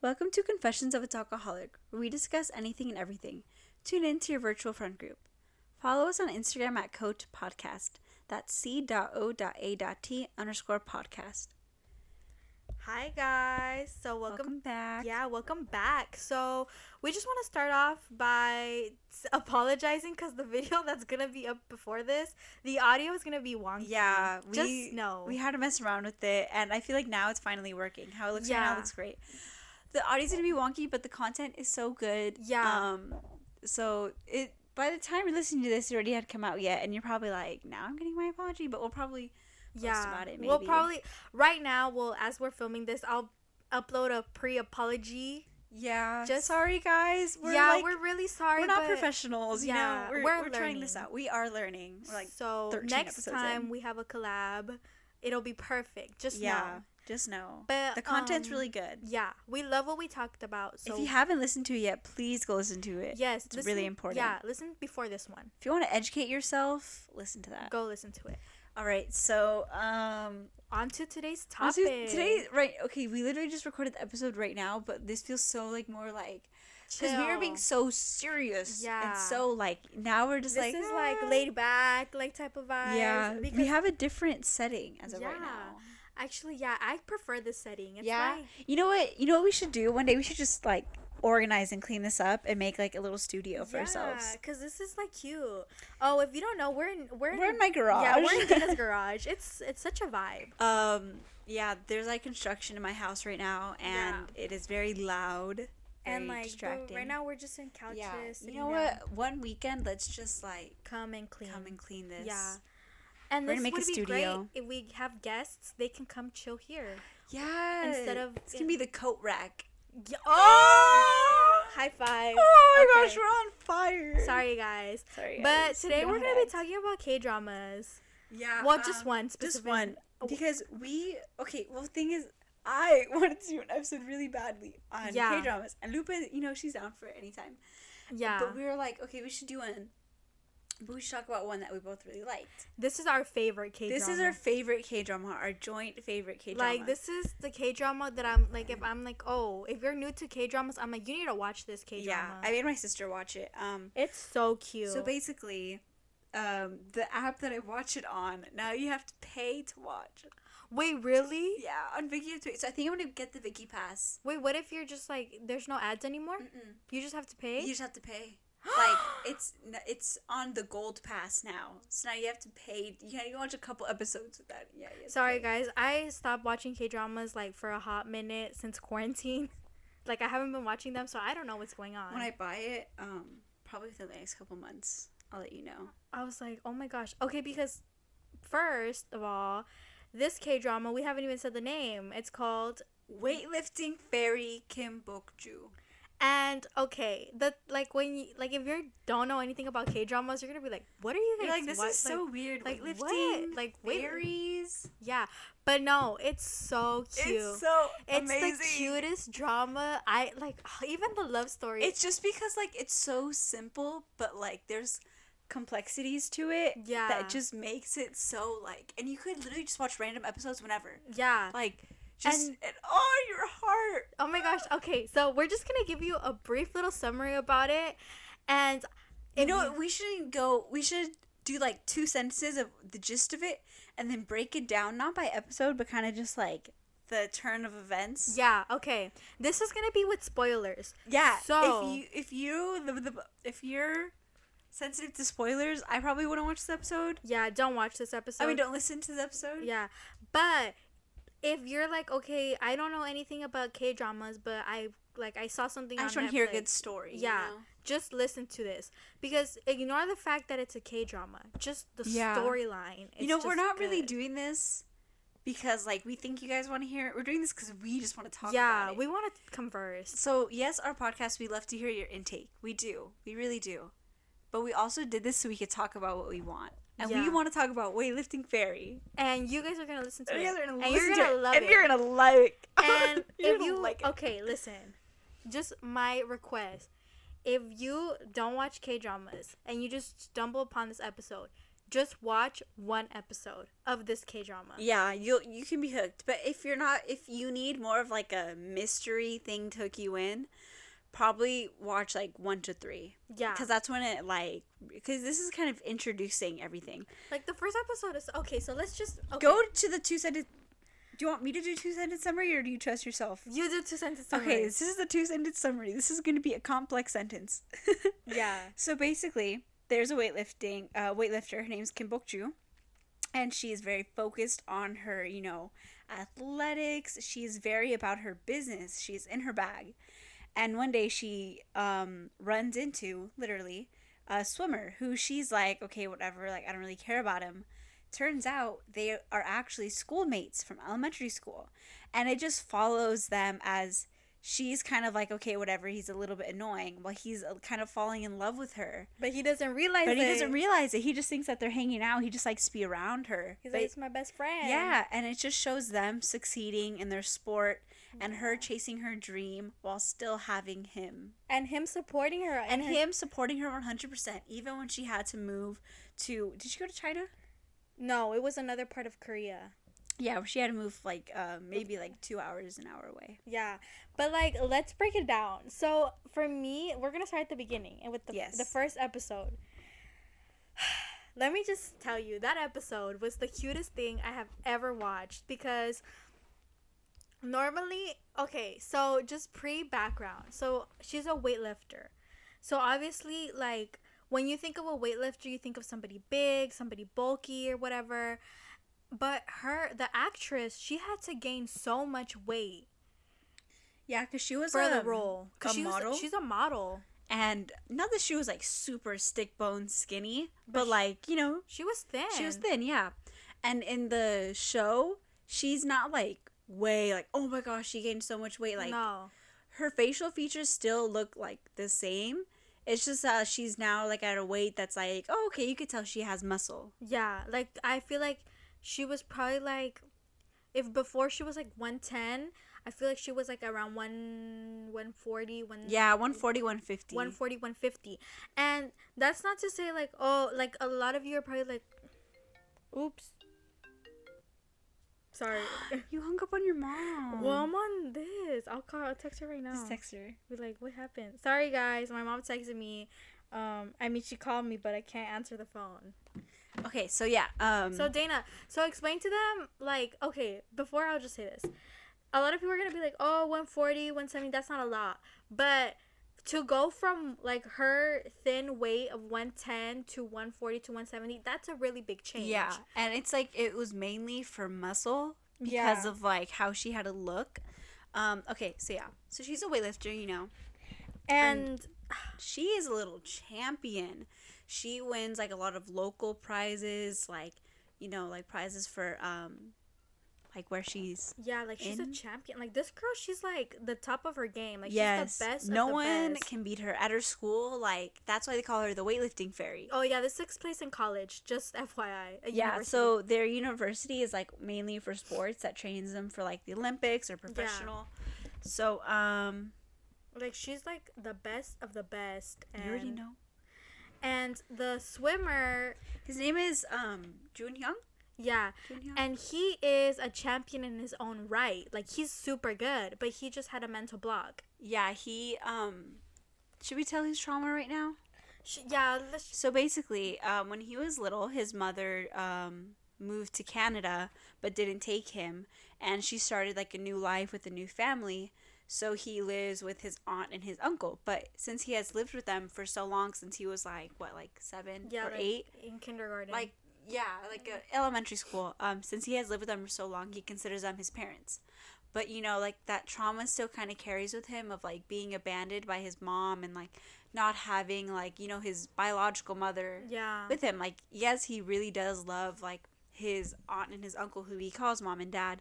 Welcome to Confessions of a Talkaholic, where we discuss anything and everything. Tune in to your virtual friend group. Follow us on Instagram at Coat Podcast. That's c.o.a.t underscore podcast. Hi guys. So welcome, Welcome back. Yeah, welcome back. So we just want to start off by apologizing because the video that's gonna be up before this, the audio is gonna be wonky. Yeah, we just no. we had to mess around with it, and I feel like now it's finally working. How it looks right now looks great. The audio's gonna be wonky, but the content is so good. Yeah. Um. So it by the time you're listening to this, it already had come out yet, and you're probably like, "Now I'm getting my apology," but we'll probably post yeah. about it. We'll probably right now. Well, as we're filming this, I'll upload a pre-apology. Yeah. Just- sorry, guys. We're yeah, like, we're really sorry. we're not professionals. You yeah, know, we're, we're we're, trying this out. We are learning. We're like, so next time in. we have a collab, it'll be perfect. Just yeah. know. Just know. But the content's um, really good. Yeah, we love what we talked about. So if you haven't listened to it yet, please go listen to it. yes, it's really important. Yeah, listen before this one. If you want to educate yourself, listen to that. Go listen to it. All right. So, um, On to today's topic. to today, right? Okay, we literally just recorded the episode right now, but this feels so like more like because we were being so serious. Yeah. And so like now we're just This like this is like "Ah." laid back, like type of vibe. Yeah, we have a different setting as of right now. Actually, yeah, I prefer this setting. It's yeah. You know what? You know what we should do one day? We should just like organize and clean this up and make like a little studio for yeah, ourselves. cause this is like cute. Oh, if you don't know, we're in we're, in, We're in my garage. Yeah, we're in Dina's garage. It's it's such a vibe. Um, yeah, there's like construction in my house right now, and it is very loud and very like distracting. right now we're just in couches. yeah, you know down. what? One weekend, let's just like Come and clean. come and clean this. Yeah. And We're this gonna make a would be studio. great if we have guests. They can come chill here. yeah. Instead of it's gonna be the coat rack. Yeah. Oh! High five. Oh my Okay. gosh, we're on fire. Sorry, guys. sorry. But today we're gonna be talking about K dramas. Yeah. Well, just um, one Just one. Because we okay. Well, the thing is, I wanted to do an episode really badly on Yeah. K dramas, and Lupa, you know, she's down for it anytime. Yeah. But we were like, okay, we should do one. But we should talk about one that we both really liked. this is our favorite K drama. This is our favorite K drama, our joint favorite K drama. like this is the K drama that I'm like if I'm like oh if you're new to K dramas I'm like you need to watch this K drama. Yeah. I made my sister watch it. Um, it's so cute. so basically, um, the app that I watch it on now you have to pay to watch. Wait, really? Yeah, on Viki. you have to- So I think I'm gonna get the Viki Pass. Wait, what if you're just like there's no ads anymore? Mm-mm. You just have to pay. You just have to pay. Like it's it's on the gold pass now. So now you have to pay. You can you watch a couple episodes with that. Yeah. Sorry guys, I stopped watching K dramas like for a hot minute since quarantine. like I haven't been watching them, so I don't know what's going on. When I buy it, um, probably within the next couple months, I'll let you know. I was like, oh my gosh. Okay, because first of all, this K drama we haven't even said the name. It's called Weightlifting fairy Kim Bokju. And okay, the like when you like if you don't know anything about K dramas, you're gonna be like, what are you guys? You're like this what- is so weird. like, Weightlifting, what? Like, wait- fairies. yeah, but no, it's so cute. It's so It's amazing. the cutest drama. I like even the love story. It's just because like it's so simple, but like there's complexities to it Yeah. that just makes it so like and you could literally just watch random episodes whenever yeah. like just And- and, oh your heart Oh my gosh. Okay, so we're just gonna give you a brief little summary about it, and you know what we shouldn't go we should do like two sentences of the gist of it and then break it down not by episode but kind of just like the turn of events Yeah. Okay. This is gonna be with spoilers. yeah So- if you if you the, the, if you're sensitive to spoilers i probably wouldn't watch this episode Yeah. Don't watch this episode. i mean don't listen to the episode Yeah, but if you're like, okay, I don't know anything about K dramas, but I like I saw something. I just want to hear a good story. you Yeah. know? Just listen to this because ignore the fact that it's a K drama. Just the Yeah. storyline. You know, we're not really doing this because, like, we think you guys want to hear it. We're doing this because we just want to talk Yeah, about it. we want to converse. so, yes, our podcast, we love to hear your intake. We do. We really do. But we also did this so we could talk about what we want. And we want to talk about weightlifting fairy. And you guys are gonna listen to And it. you guys are gonna and listen you're gonna it, love and it. you're gonna like and You're if gonna you like it. okay, listen. Just my request. If you don't watch K dramas and you just stumble upon this episode, just watch one episode of this K drama. Yeah, you you can be hooked. But if you're not, if you need more of like a mystery thing to hook you in, probably watch like one to three. Yeah. Because that's when it like because this is kind of introducing everything. Like the first episode is okay. So let's just okay. Go to the two sentence. Do you want me to do two sentence summary or do you trust yourself? You do two sentence Okay, this is the two sentence summary. This is going to be a complex sentence. Yeah. So basically, there's a weightlifting uh, weightlifter. Her name's Kim Bok-ju, and she is very focused on her, you know, athletics. She's very about her business. She's in her bag, and one day she um, runs into literally a swimmer who she's like, okay, whatever. Like I don't really care about him. Turns out they are actually schoolmates from elementary school, and it just follows them as she's kind of like okay whatever he's a little bit annoying well he's uh, kind of falling in love with her But he doesn't realize but he it. doesn't realize it he just thinks that they're hanging out he just likes to be around her He's But- like, it's my best friend. yeah and it just shows them succeeding in their sport and her chasing her dream while still having him And him supporting her. and her- him supporting her 100% even when she had to move to did she go to china No, it was another part of Korea. Yeah she had to move like uh, maybe like two hours an hour away Yeah, but like let's break it down. So for me, we're gonna start at the beginning and with the Yes. the first episode. Let me just tell you that episode was the cutest thing I have ever watched because normally, okay, so just pre background. So she's a weightlifter. So obviously, like when you think of a weightlifter, you think of somebody big, somebody bulky, or whatever. But her, the actress, she had to gain so much weight yeah because she was for a, the role. a she model Was, she's a model. and not that she was like super stick bone skinny But but she- like you know She was thin. She was thin, yeah. And in the show, she's not like way like, oh my gosh, she gained so much weight. Like no. her facial features still look like the same. It's just that she's now like at a weight that's like, oh okay, you could tell she has muscle. Yeah, like I feel like she was probably like, if before she was like one ten, I feel like she was like around one one forty one. Yeah, 140, 150. 140 150 and that's not to say like oh like a lot of you are probably like oops sorry You hung up on your mom. well i'm on this i'll call i'll text her right now Just text her. be like what happened sorry guys my mom texted me um i mean she called me but i can't answer the phone Okay, so yeah. Um, so dana so explain to them like okay before i'll just say this a lot of people are gonna be like oh 140 170 that's not a lot but to go from like her thin weight of 110 to 140 to 170 that's a really big change yeah, and it's like it was mainly for muscle because Yeah. of like how she had to look. Um, okay, so yeah, so she's a weightlifter, you know. and she is a little champion. She wins like a lot of local prizes, like you know, like prizes for um, like where she's. yeah like she's in- a champion like this girl she's like the top of her game like yes, she's the best no the one best. can beat her at her school. Like that's why they call her the weightlifting fairy. oh yeah this takes place in college just fyi yeah, university. so their university is like mainly for sports that trains them for like the Olympics or professional. yeah. So um, like she's like the best of the best and you already know and the swimmer his name is um Jun Hyung. yeah Jun Hyung. and he is a champion in his own right like he's super good but he just had a mental block yeah, he um. Should we tell his trauma right now? Sh yeah let's So basically, um, when he was little, his mother um, moved to Canada but didn't take him, and she started like a new life with a new family. So he lives with his aunt and his uncle. But since he has lived with them for so long, since he was like what, like seven yeah or like, eight, in kindergarten like yeah, like a elementary school. Um, since he has lived with them for so long, he considers them his parents. But you know, like that trauma still kind of carries with him of like being abandoned by his mom and like not having like you know his biological mother yeah with him. Like, yes, he really does love like his aunt and his uncle, who he calls mom and dad,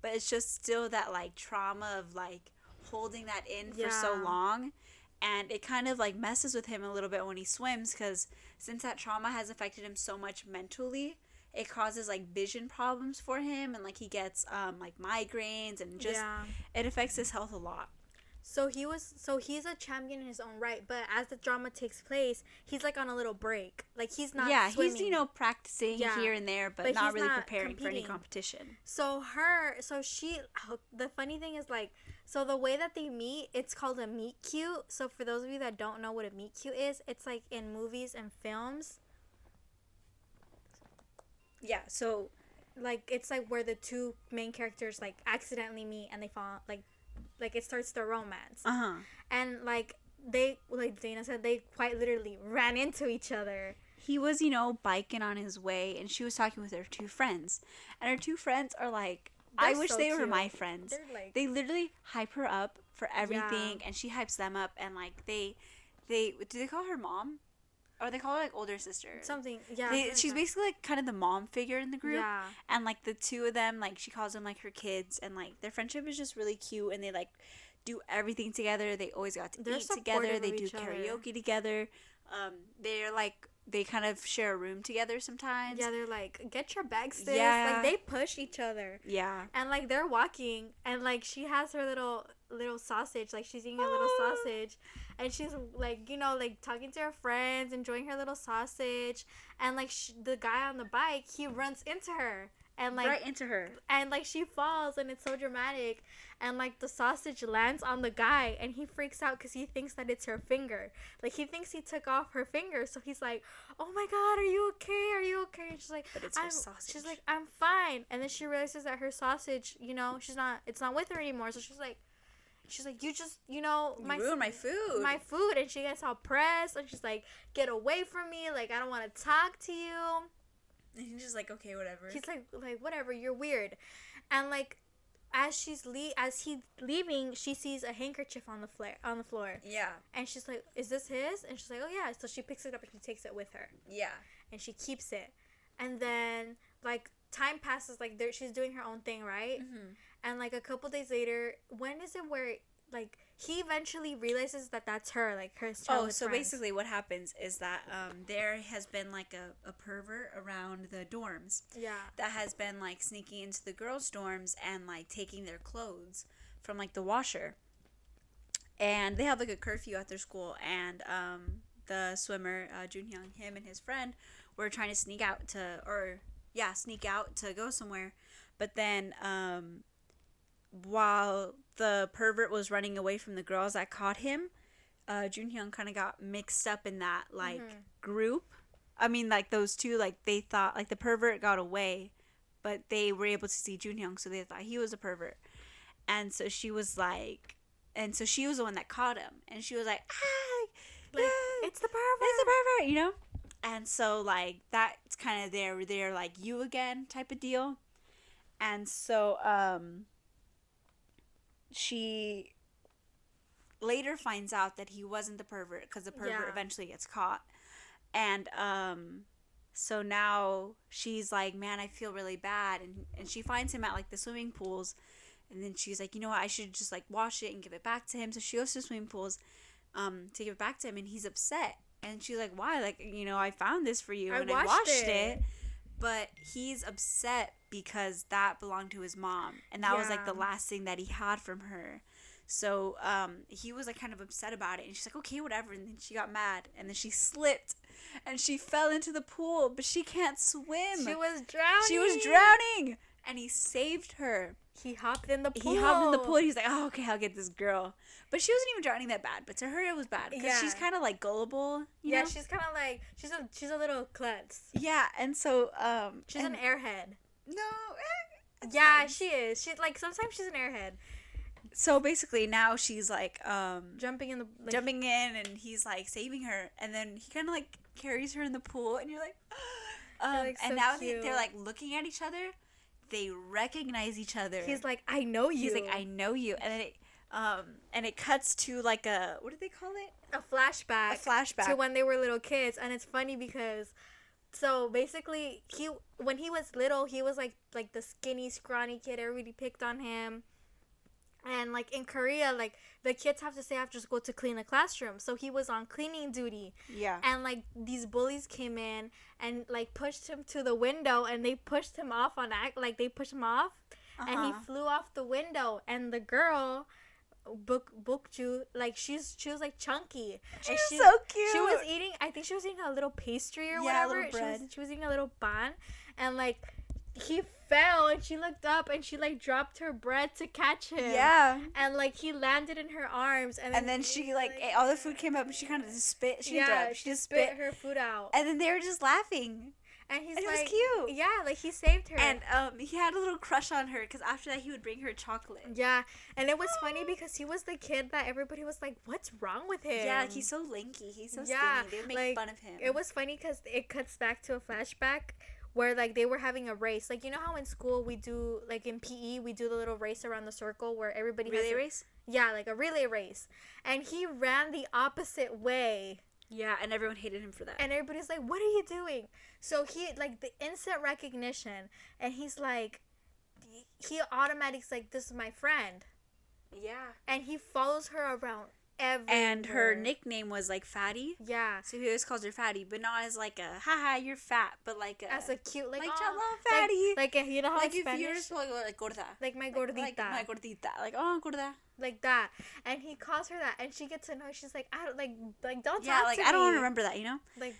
but it's just still that like trauma of like holding that in for so long. And it kind of like messes with him a little bit when he swims because since that trauma has affected him so much mentally, it causes like vision problems for him and like he gets um like migraines and just yeah it affects his health a lot. So he was so he's a champion in his own right, but as the drama takes place, he's like on a little break. Like he's not yeah, swimming. he's you know practicing Yeah. here and there, but, But not really not preparing for any competition. So her, so she, oh, the funny thing is like, so the way that they meet, it's called a meet cute. So for those of you that don't know what a meet cute is, it's like in movies and films, Yeah, so like it's like where the two main characters like accidentally meet and they fall like, like it starts the romance, uh huh. and like they, like Dana said, they quite literally ran into each other. He was you know biking on his way, and she was talking with her two friends, and her two friends are like, I wish so they were cute. my friends. Like, They literally hype her up for everything, Yeah. and she hypes them up, and like they, they do they call her mom, or they call her like older sister. something, yeah. They, she's basically like kind of the mom figure in the group. Yeah. and like the two of them like she calls them like her kids and like their friendship is just really cute and they like do everything together they always got to They're eat together they do each other. karaoke together um they're like they kind of share a room together sometimes Yeah, they're like, get your bag, sis. Yeah. Like they push each other. yeah and like they're walking and like she has her little little sausage like she's eating a little sausage and she's like you know like talking to her friends enjoying her little sausage and like sh- the guy on the bike he runs into her and like right into her. and like she falls and it's so dramatic. And like the sausage lands on the guy and he freaks out because he thinks that it's her finger. Like he thinks he took off her finger so he's like oh my god are you okay? Are you okay? And she's like but it's her I'm, sausage. She's like i'm fine. And then she realizes that her sausage you know she's not it's not with her anymore. So she's like she's like you just you know you my ruined my food. my food. And she gets all pressed and she's like get away from me. Like i don't want to talk to you and he's just like okay whatever He's like, like whatever, you're weird, and like, as she's le- as he's leaving, she sees a handkerchief on the floor on the floor, yeah and she's like, "Is this his?" And she's like, "Oh yeah." So she picks it up and she takes it with her, yeah and she keeps it, and then like time passes, like there she's doing her own thing, right? mm-hmm. And like a couple days later, when is it where like he eventually realizes that that's her, like her Oh, so friend. basically, what happens is that um, there has been like a, a pervert around the dorms, yeah, that has been like sneaking into the girls' dorms and like taking their clothes from like the washer. And they have like a curfew at their school, and um, the swimmer uh, Jun Hyung, him and his friend were trying to sneak out to, or yeah, sneak out to go somewhere. But then, um, while the pervert was running away from the girls that caught him, uh, Jun Hyung kind of got mixed up in that like Mhm. group. I mean, like those two, like they thought like the pervert got away, but they were able to see Jun Hyung, so they thought he was a pervert. And so she was like, and so she was the one that caught him, and she was like, ah, like yeah, it's the pervert. it's the pervert, you know. And so like that's kind of their their like you again type of deal. And so um she later finds out that he wasn't the pervert because the pervert Yeah. eventually gets caught. And um so now she's like, "Man, I feel really bad." And and she finds him at like the swimming pools. And then she's like, "You know what? I should just like wash it and give it back to him." So she goes to swimming pools um to give it back to him and he's upset. And she's like, "Why? Like, you know, I found this for you I and I washed it." it." But he's upset because that belonged to his mom and that was like the last thing that he had from her. So um, he was like kind of upset about it, and she's like, "Okay, whatever." And then she got mad, and then she slipped, and she fell into the pool, but she can't swim. She was drowning. She was drowning, and he saved her. He hopped in the pool. He hopped in the pool. And he's like, "Oh, okay, I'll get this girl." But she wasn't even drowning that bad. But to her, it was bad because she's kind of like gullible. You yeah, know? she's kind of like she's a she's a little klutz. yeah, and so um, She's and- an airhead. no. eh, Yeah, fine. she is. She like sometimes she's an airhead, So basically, now she's like um, jumping in the like, jumping in and he's like saving her and then he kind of like carries her in the pool and you're like um, like, and now cute. they're like looking at each other they recognize each other. He's like, I know you. he's like i know you. And then it um and it cuts to like a what do they call it? A flashback. a flashback. to when they were little kids. And it's funny because so basically he when he was little he was like like the skinny scrawny kid. Everybody picked on him and like in korea like the kids have to say after school to just go to clean the classroom so he was on cleaning duty yeah and like these bullies came in and like pushed him to the window and they pushed him off on act like they pushed him off and he Uh-huh. flew off the window and the girl book Bokju, like she's she was like chunky. She's and she, so cute. She was eating. I think she was eating a little pastry or Yeah, whatever. She was, bread. she was eating a little bun and like he fell, and she looked up, and she like dropped her bread to catch him. yeah. And like he landed in her arms, and then, And then she like ate- all the food came up and she kind of just spit. She yeah, up, she just spit spit. her food out, And then they were just laughing. and he's And it was like, cute. yeah, like he saved her. And um, he had a little crush on her because after that he would bring her chocolate. yeah, and it was funny because he was the kid that everybody was like, "What's wrong with him?" Yeah, like, he's so lanky. He's so Yeah, skinny. They would make like, fun of him. It was funny because it cuts back to a flashback where like they were having a race. Like you know how in school we do like in PE we do the little race around the circle where everybody has a- race. Yeah, like a relay race, and he ran the opposite way, Yeah, and everyone hated him for that. and everybody's like, "What are you doing?" So he like the instant recognition, and he's like, he automatically like, "This is my friend," yeah. and he follows her around everywhere. And her nickname was like Fatty. yeah, So he always calls her Fatty, but not as like a haha you're fat, but like a as a cute like, like, "Aw," "Hello, like- fatty. like, you know how like in if Spanish, you're supposed to go like gorda. like my Like- gordita. Like, my gordita. Like oh gorda. like that and he calls her that and she gets to know she's like i don't like like don't Yeah, talk like I don't want to remember that, you know. like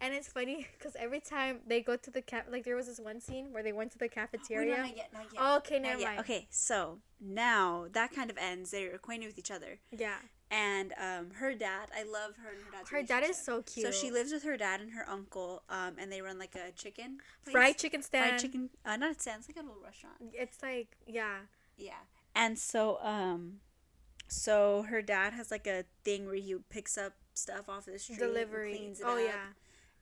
and it's funny because every time they go to the cap like there was this one scene where they went to the cafeteria not yet, not yet. oh, okay never yet. mind Okay, so now that kind of ends. They're acquainted with each other, yeah and um, her dad. I love her and her dad's. her dad is so cute So she lives with her dad and her uncle, um, and they run like a chicken place. fried chicken stand fried chicken. Uh, not a stand. It's like a little restaurant. it's like yeah Yeah. And so, um, so her dad has like a thing where he picks up stuff off the street, and cleans it oh up, yeah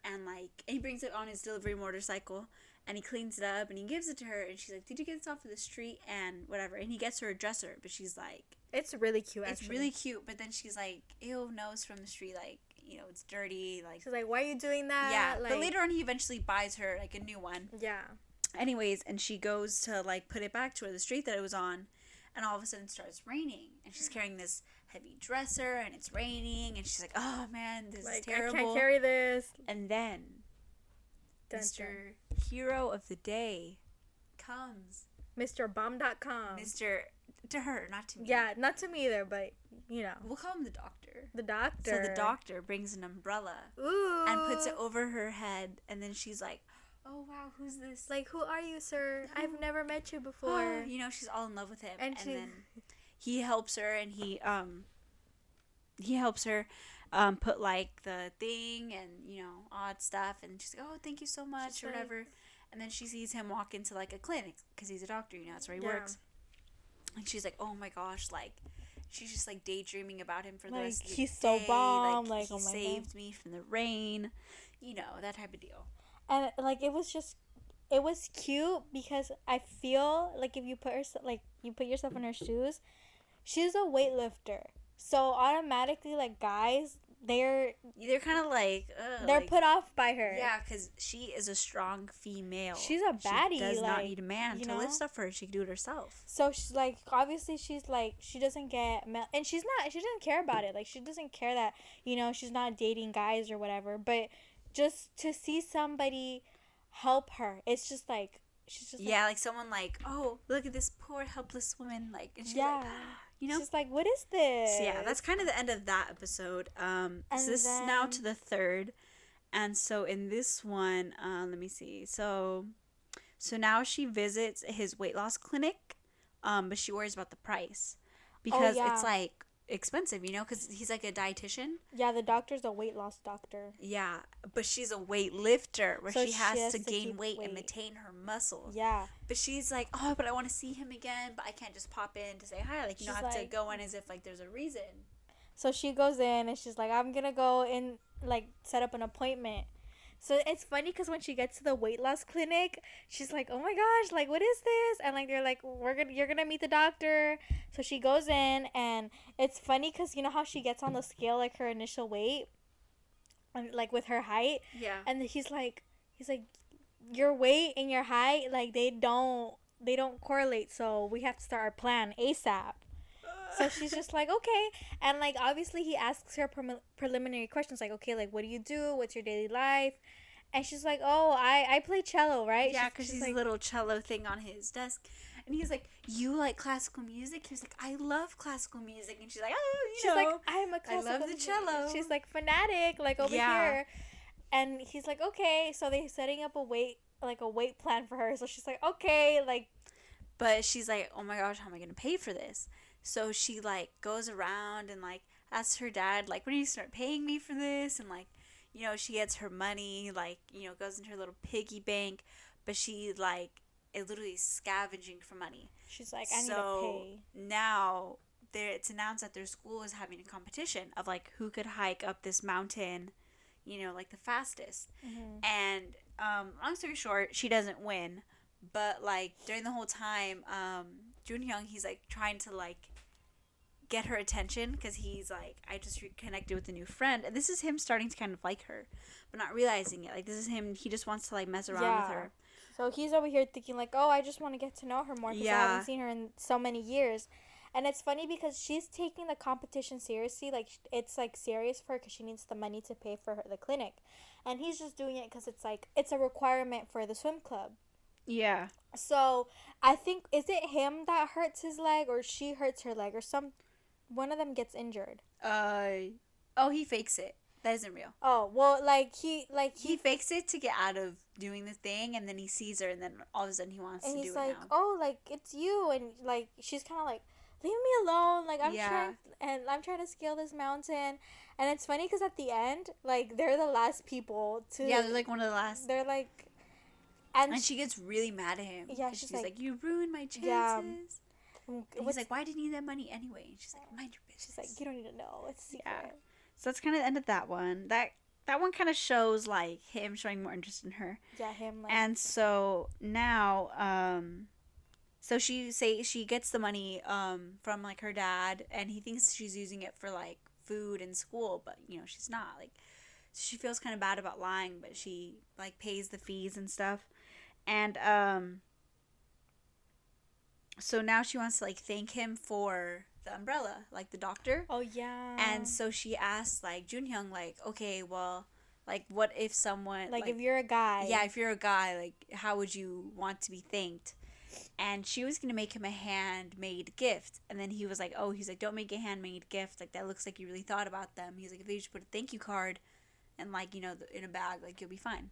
and like and he brings it on his delivery motorcycle, and he cleans it up and he gives it to her, and she's like, "Did you get this off of the street?" And whatever, and he gets her a dresser, but she's like, it's really cute "It's really cute," but then she's like, "Ew, nose from the street, like you know, it's dirty, like." she's like why are you doing that yeah, like, but later on, he eventually buys her like a new one. yeah Anyways, and she goes to like put it back to her, the street that it was on, and all of a sudden it starts raining, and she's carrying this heavy dresser, and it's raining, and she's like, "Oh man, this is terrible." i can't carry this and then, Dun, Mr. dun. Hero of the Day comes, mrbomb.com Mr. to her, not to me. yeah not to me either but you know we'll call him the doctor. the doctor So the doctor brings an umbrella Ooh. and puts it over her head, and then she's like, "Oh wow, who's this?" Like, who are you, sir? I've never met you before. you know, she's all in love with him, And and, she- then he helps her, and he um he helps her um put like the thing and you know odd stuff, and she's like, "Oh, thank you so much," She's or like- whatever. And then she sees him walk into like a clinic because he's a doctor, you know, that's where he Yeah. works. And she's like, "Oh my gosh!" Like she's just like daydreaming about him for the Like, rest of the he's so day. bomb, Like, like, he oh my God. saved me from the rain, you know that type of deal. and like, it was just, it was cute because I feel like if you put yourself, like, you put yourself in her shoes, she's a weightlifter, so automatically, like, guys, they're They're kind of like they're like- put off by her. Yeah, because she is a strong female. She's a baddie, She does not need a man you to know? lift stuff for her. She can do it herself. So she's like, obviously, she's like, she doesn't get, mel- and she's not, she doesn't care about it. Like, she doesn't care that, you know, she's not dating guys or whatever. But just to see somebody help her, it's just like, she's just yeah, like someone like, oh, look at this poor helpless woman. Like, and she's Yeah. like, ah, you know. she's like, what is this? So yeah, that's kind of the end of that episode. Um, And so this is now to the third, and so in this one, uh, let me see. So, so now she visits his weight loss clinic, um, but she worries about the price because Oh, yeah. it's like expensive, you know, because he's like a dietitian. yeah. The doctor's a weight loss doctor. Yeah, but she's a weight lifter where So she has, she has to, to gain weight, weight. and maintain her muscle. Yeah, But she's like, oh, but I want to see him again, but I can't just pop in to say hi. Like, you know, I She's have to go in as if like there's a reason. so she goes in and she's like, I'm gonna go in, like, set up an appointment. So it's funny because when she gets to the weight loss clinic, she's like, "Oh my gosh, like what is this?" And like they're like, "We're gonna, you're gonna meet the doctor." So she goes in, and it's funny because you know how she gets on the scale like her initial weight, and like with her height, Yeah. and he's like, he's like, your weight and your height like they don't they don't correlate, so we have to start our plan asap. So she's just like, okay. And like, obviously, he asks her prem- preliminary questions like, okay, like, what do you do? What's your daily life? And she's like, oh, I, I play cello, right? Yeah, because she's he's like, a little cello thing on his desk. And he's like, "You like classical music?" He's like, "I love classical music." And she's like, "Oh, you She's know." like, I'm a I classical love the music-" cello. She's like fanatic, like over Yeah. here. And he's like, okay. So they're setting up a weight, like a weight plan for her. So she's like, okay, like But she's like, "Oh my gosh, how am I gonna pay for this?" So she like goes around and like asks her dad, like, "When do you start paying me for this?" And like, you know, she gets her money, like, you know, goes into her little piggy bank, but she like is literally scavenging for money. she's like, I need so to pay. now there it's announced that their school is having a competition of like who could hike up this mountain, you know, like the fastest. Mhm. And um, long story short, she doesn't win. But like during the whole time, um, Jun Hyung, he's like trying to like get her attention because he's like, I just reconnected with a new friend, and this is him starting to kind of like her, but not realizing it. Like this is him. He just wants to like mess around with her. So he's over here thinking like, oh, I just want to get to know her more because I haven't seen her in so many years. And it's funny because she's taking the competition seriously. Like it's like serious for her because she needs the money to pay for her, the clinic, and he's just doing it because it's like it's a requirement for the swim club. Yeah. So I think is it him that hurts his leg or she hurts her leg or some one of them gets injured. Uh. Oh, he fakes it. That isn't real. Oh well, like he like He he fakes it to get out of doing the thing, and then he sees her, and then all of a sudden he wants and to do like, it now. oh, like it's you, and like she's kind of like, leave me alone, like I'm Yeah. trying, and I'm trying to scale this mountain, and it's funny because at the end, like they're the last people to, yeah, they're like one of the last. they're like, and, And she gets really mad at him. Yeah, she's she's like- like, "You ruined my chances." Yeah. And he's like, "Why did you need that money anyway?" And she's like, "Mind your business." she's like, you don't need to know, it's secret. Yeah. So that's kind of the end of that one. That that one kind of shows like him showing more interest in her. Yeah, him like, And so now, um, so she say she gets the money um from like her dad, and he thinks she's using it for like food and school, but you know she's not. Like she feels kind of bad about lying, but she like pays the fees and stuff, and um. So now she wants to like thank him for the umbrella, like the doctor. oh yeah, And so she asked like Junhyung like, okay, well, like what if someone like, if you're a guy, yeah, if you're a guy, like how would you want to be thanked? And she was gonna make him a handmade gift, and then he was like, "Oh, he's like, don't make a handmade gift. Like that looks like you really thought about them." He's like, "If you just put a thank you card, and like you know in a bag, like you'll be fine."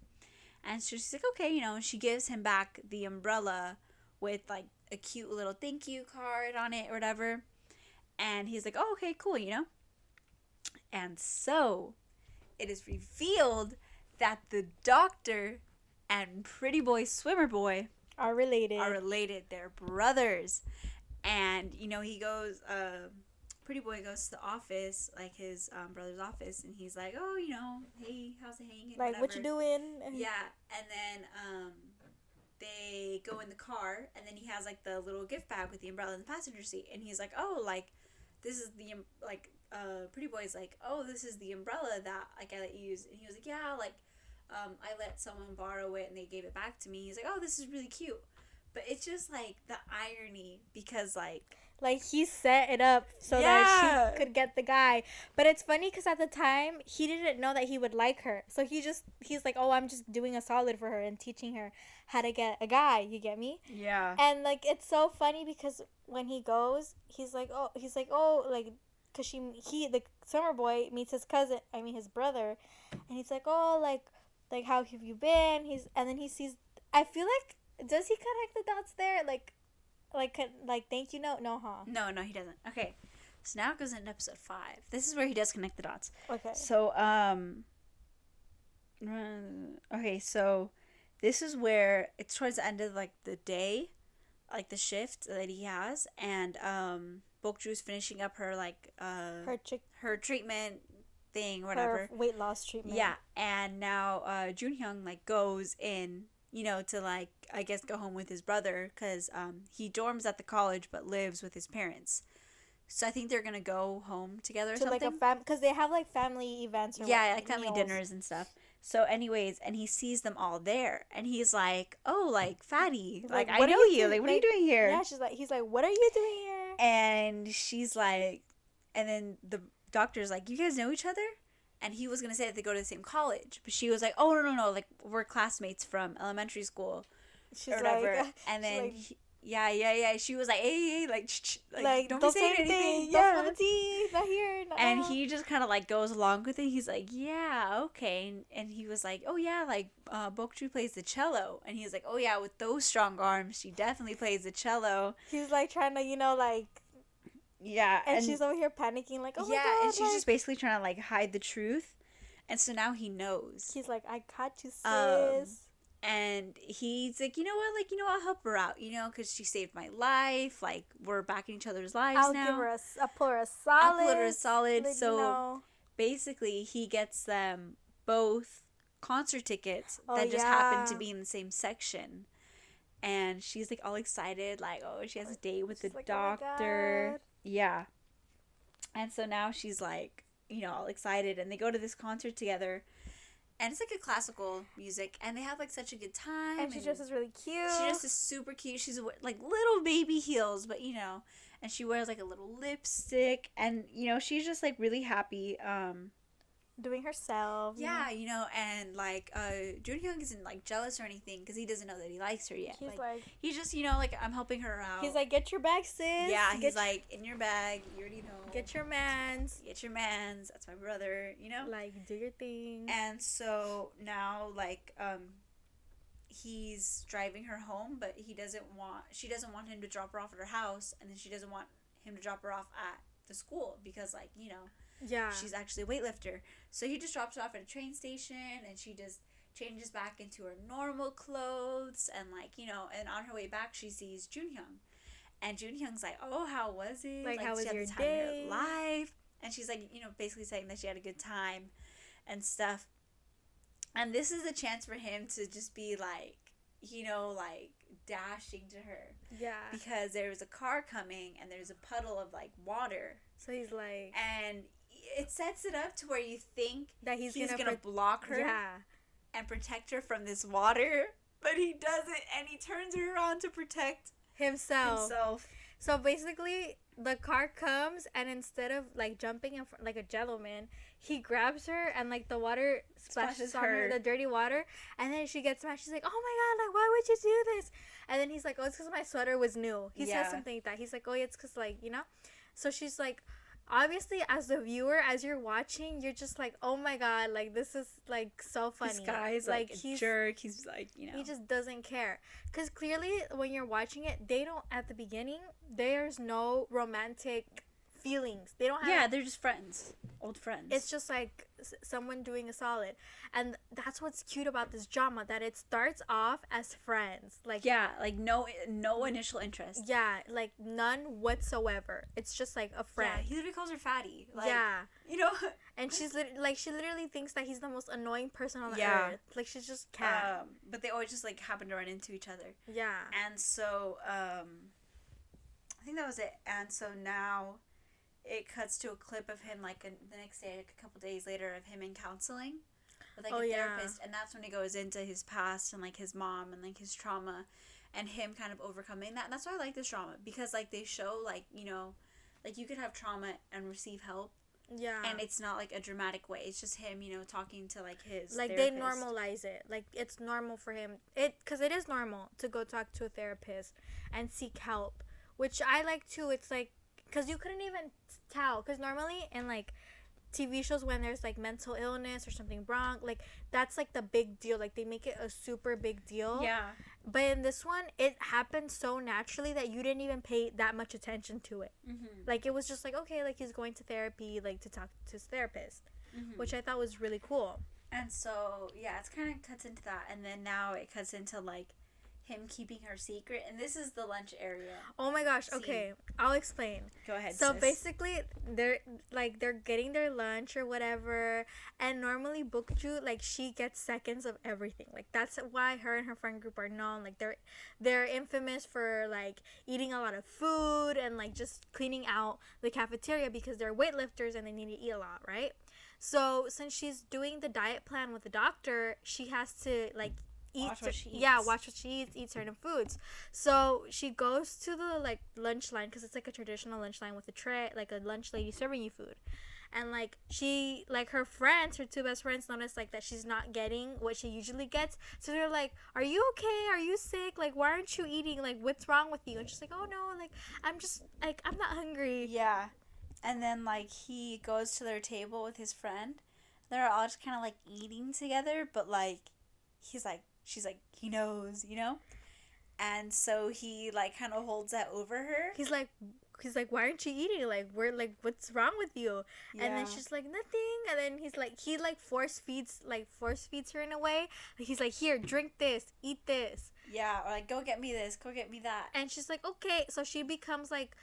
And so she's like, "Okay, you know." She gives him back the umbrella with like a cute little thank you card on it or whatever, and he's like, "Oh, okay, cool," you know. And so, it is revealed that the doctor and Pretty Boy Swimmer Boy are related. are related. They're brothers. And, you know, he goes, uh, Pretty Boy goes to the office, like his um, brother's office, and he's like, oh, you know, hey, how's it hanging? like, what you doing? Yeah. And then um, they go in the car, and then he has, like, the little gift bag with the umbrella in the passenger seat. And he's like, oh, like, this is the, um, like, uh, Pretty Boy's like, oh, this is the umbrella that, like, I let you use. And he was like, yeah, like, um, I let someone borrow it and they gave it back to me. He's like, oh, this is really cute. But it's just like the irony because, like, like he set it up so Yeah. that she could get the guy. But it's funny because at the time he didn't know that he would like her. So he just he's like oh i'm just doing a solid for her and teaching her how to get a guy. You get me? Yeah. and like it's so funny because when he goes he's like oh he's like oh like because she he the summer boy meets his cousin i mean his brother. And he's like oh like like how have you been? He's and then he sees i feel like does he connect the dots there? Like like like thank you note no huh No, no, he doesn't. Okay. So now it goes into episode five. This is where he does connect the dots. okay So, um, uh, okay, so this is where it's towards the end of like the day, like the shift that he has, and um, Bokju's finishing up her like uh her chick her treatment thing, whatever. her weight loss treatment Yeah, and now uh, Junhyung like goes in, you know, to like I guess go home with his brother because um, he dorms at the college but lives with his parents. So I think they're gonna go home together or to something. like a fam because they have like family events or yeah, like family meals. dinners and stuff. So, anyways, and he sees them all there, and he's like, "Oh, like fatty, like, like, I "What are know you doing?" Like, what are you doing here?" yeah she's like he's like what are you doing here And she's like, and then the doctor's like, "You guys know each other?" And he was gonna say that they go to the same college, but she was like, "Oh no, no, no! Like we're classmates from elementary school she's or whatever." like and then, like, he- Yeah, yeah, yeah. She was like, "Hey, hey like, Like, like, don't, don't, say be anything. saying anything." Don't Yeah. the tea. Not here. Not and now. he just kind of like goes along with it. He's like, "Yeah, okay." And, and he was like, "Oh yeah, like uh, Bokchu plays the cello." And he's like, "Oh yeah, with those strong arms, she definitely plays the cello." He's like trying to, you know, like, Yeah, and, she's over here panicking, like, oh yeah, my god. and she's like- just basically trying to like hide the truth. And so now he knows. He's like, I caught you, sis. Um, and he's like, you know what, like, you know, I'll help her out, you know, because she saved my life. Like, we're back in each other's lives I'll now. give her a, I'll pull her a solid. I'll put her a solid. like, so know. basically, he gets them both concert tickets Oh, that just happen to be in the same section. And she's like all excited, like, oh, she has a date with the She's like, "Oh doctor. God." Yeah. And so now she's like, you know, all excited, and they go to this concert together. And it's like a classical music, and they have like such a good time. and she dresses really cute. She just is super cute. She's like little baby heels, but you know, and she wears like a little lipstick, and you know, she's just like really happy. Um, doing herself. yeah, you know, and like uh, Jun Hyung isn't like jealous or anything because he doesn't know that he likes her yet. He's like, like, he's just you know like I'm helping her out. he's like, get your bag, sis. yeah, he's your- like in your bag. You already know. get your mans. get your man's. That's my brother. You know. Like, do your thing. And so now, like, um, he's driving her home, but he doesn't want. She doesn't want him to drop her off at her house, and then she doesn't want him to drop her off at the school because, like, you know, yeah. she's actually a weightlifter. So he just drops her off at a train station, and she just changes back into her normal clothes, and like, you know, and on her way back, she sees Junhyung, and Junhyung's like, "Oh, how was it? Like, how she was had the your time of day?" life?" And she's like, you know, basically saying that she had a good time, and stuff. And this is a chance for him to just be like, you know, like dashing to her yeah. because there was a car coming and there's a puddle of like water So he's like, and it sets it up to where you think that he's, he's, gonna, gonna, pro- block her Yeah. and protect her from this water, but he doesn't, and he turns her around to protect Himself. himself. So basically, the car comes, and instead of like jumping in front like a gentleman, he grabs her, and like the water splashes, Splashes on her, her. the dirty water, and then she gets smashed. She's like, "Oh my god, like why would you do this?" And then he's like, "Oh, it's because my sweater was new." He Yeah. says something like that. He's like, "Oh, yeah, it's because like you know." So she's like, obviously, as the viewer, as you're watching, you're just like, "Oh my god, like this is like so funny." This guy's like, a he's jerk. He's like, you know, he just doesn't care. Because clearly, when you're watching it, they don't, at the beginning, there's no romantic feelings. They don't have. yeah, they're just friends, old friends. It's just like s- someone doing a solid. And that's what's cute about this drama that it starts off as friends. Like, yeah, like no, no initial interest. yeah, like none whatsoever. It's just like a friend. Yeah, he literally calls her fatty. Like, yeah. you know, And she's lit- like, she literally thinks that he's the most annoying person on the Yeah. earth. Like, she's just cat. um, but they always just like happen to run into each other. yeah. And so, um, I think that was it. And so now it cuts to a clip of him, like, a, the next day, like, a couple days later, of him in counseling with, like, Oh, a yeah. therapist. And that's when he goes into his past and, like, his mom and, like, his trauma and him kind of overcoming that. And that's why I like this drama because, like, they show, like, you know, like, you could have trauma and receive help. Yeah. And it's not, like, a dramatic way. It's just him, you know, talking to, like, his. like therapist. they normalize it like it's normal for him it because it is normal to go talk to a therapist and seek help which i like too it's like because you couldn't even tell because normally in like tv shows when there's like mental illness or something wrong like that's like the big deal like they make it a super big deal Yeah. but in this one it happened so naturally that you didn't even pay that much attention to it Mm-hmm. like it was just like okay like he's going to therapy like to talk to his therapist Mm-hmm. which i thought was really cool And so yeah, it's kind of cuts into that, and then now it cuts into like him keeping her secret, and this is the lunch area. Oh my gosh. Okay, I'll explain. Go ahead. So sis. basically, they're like they're getting their lunch or whatever, and normally Bokju like she gets seconds of everything. Like that's why her and her friend group are known. Like they're they're infamous for like eating a lot of food and like just cleaning out the cafeteria because they're weightlifters and they need to eat a lot, right? So since she's doing the diet plan with the doctor, she has to like eat Watch what she yeah eats. watch what she eats eat certain foods. So she goes to the like lunch line because it's like a traditional lunch line with a tray like a lunch lady serving you food. And like she like her friends her two best friends notice like that she's not getting what she usually gets. So they're like are you okay? Are you sick? Like why aren't you eating? Like what's wrong with you? And she's like oh no like i'm just like i'm not hungry. Yeah. And then like he goes to their table with his friend. They're all just kind of like eating together, but like he's like she's like he knows, you know? And so he like kind of holds that over her. he's like he's like why aren't you eating? Like we're like what's wrong with you? And then she's like nothing. And then he's like he like force feeds like force feeds her in a way. He's like here drink this. Eat this. Yeah, or like go get me this, go get me that. and she's like okay. So she becomes like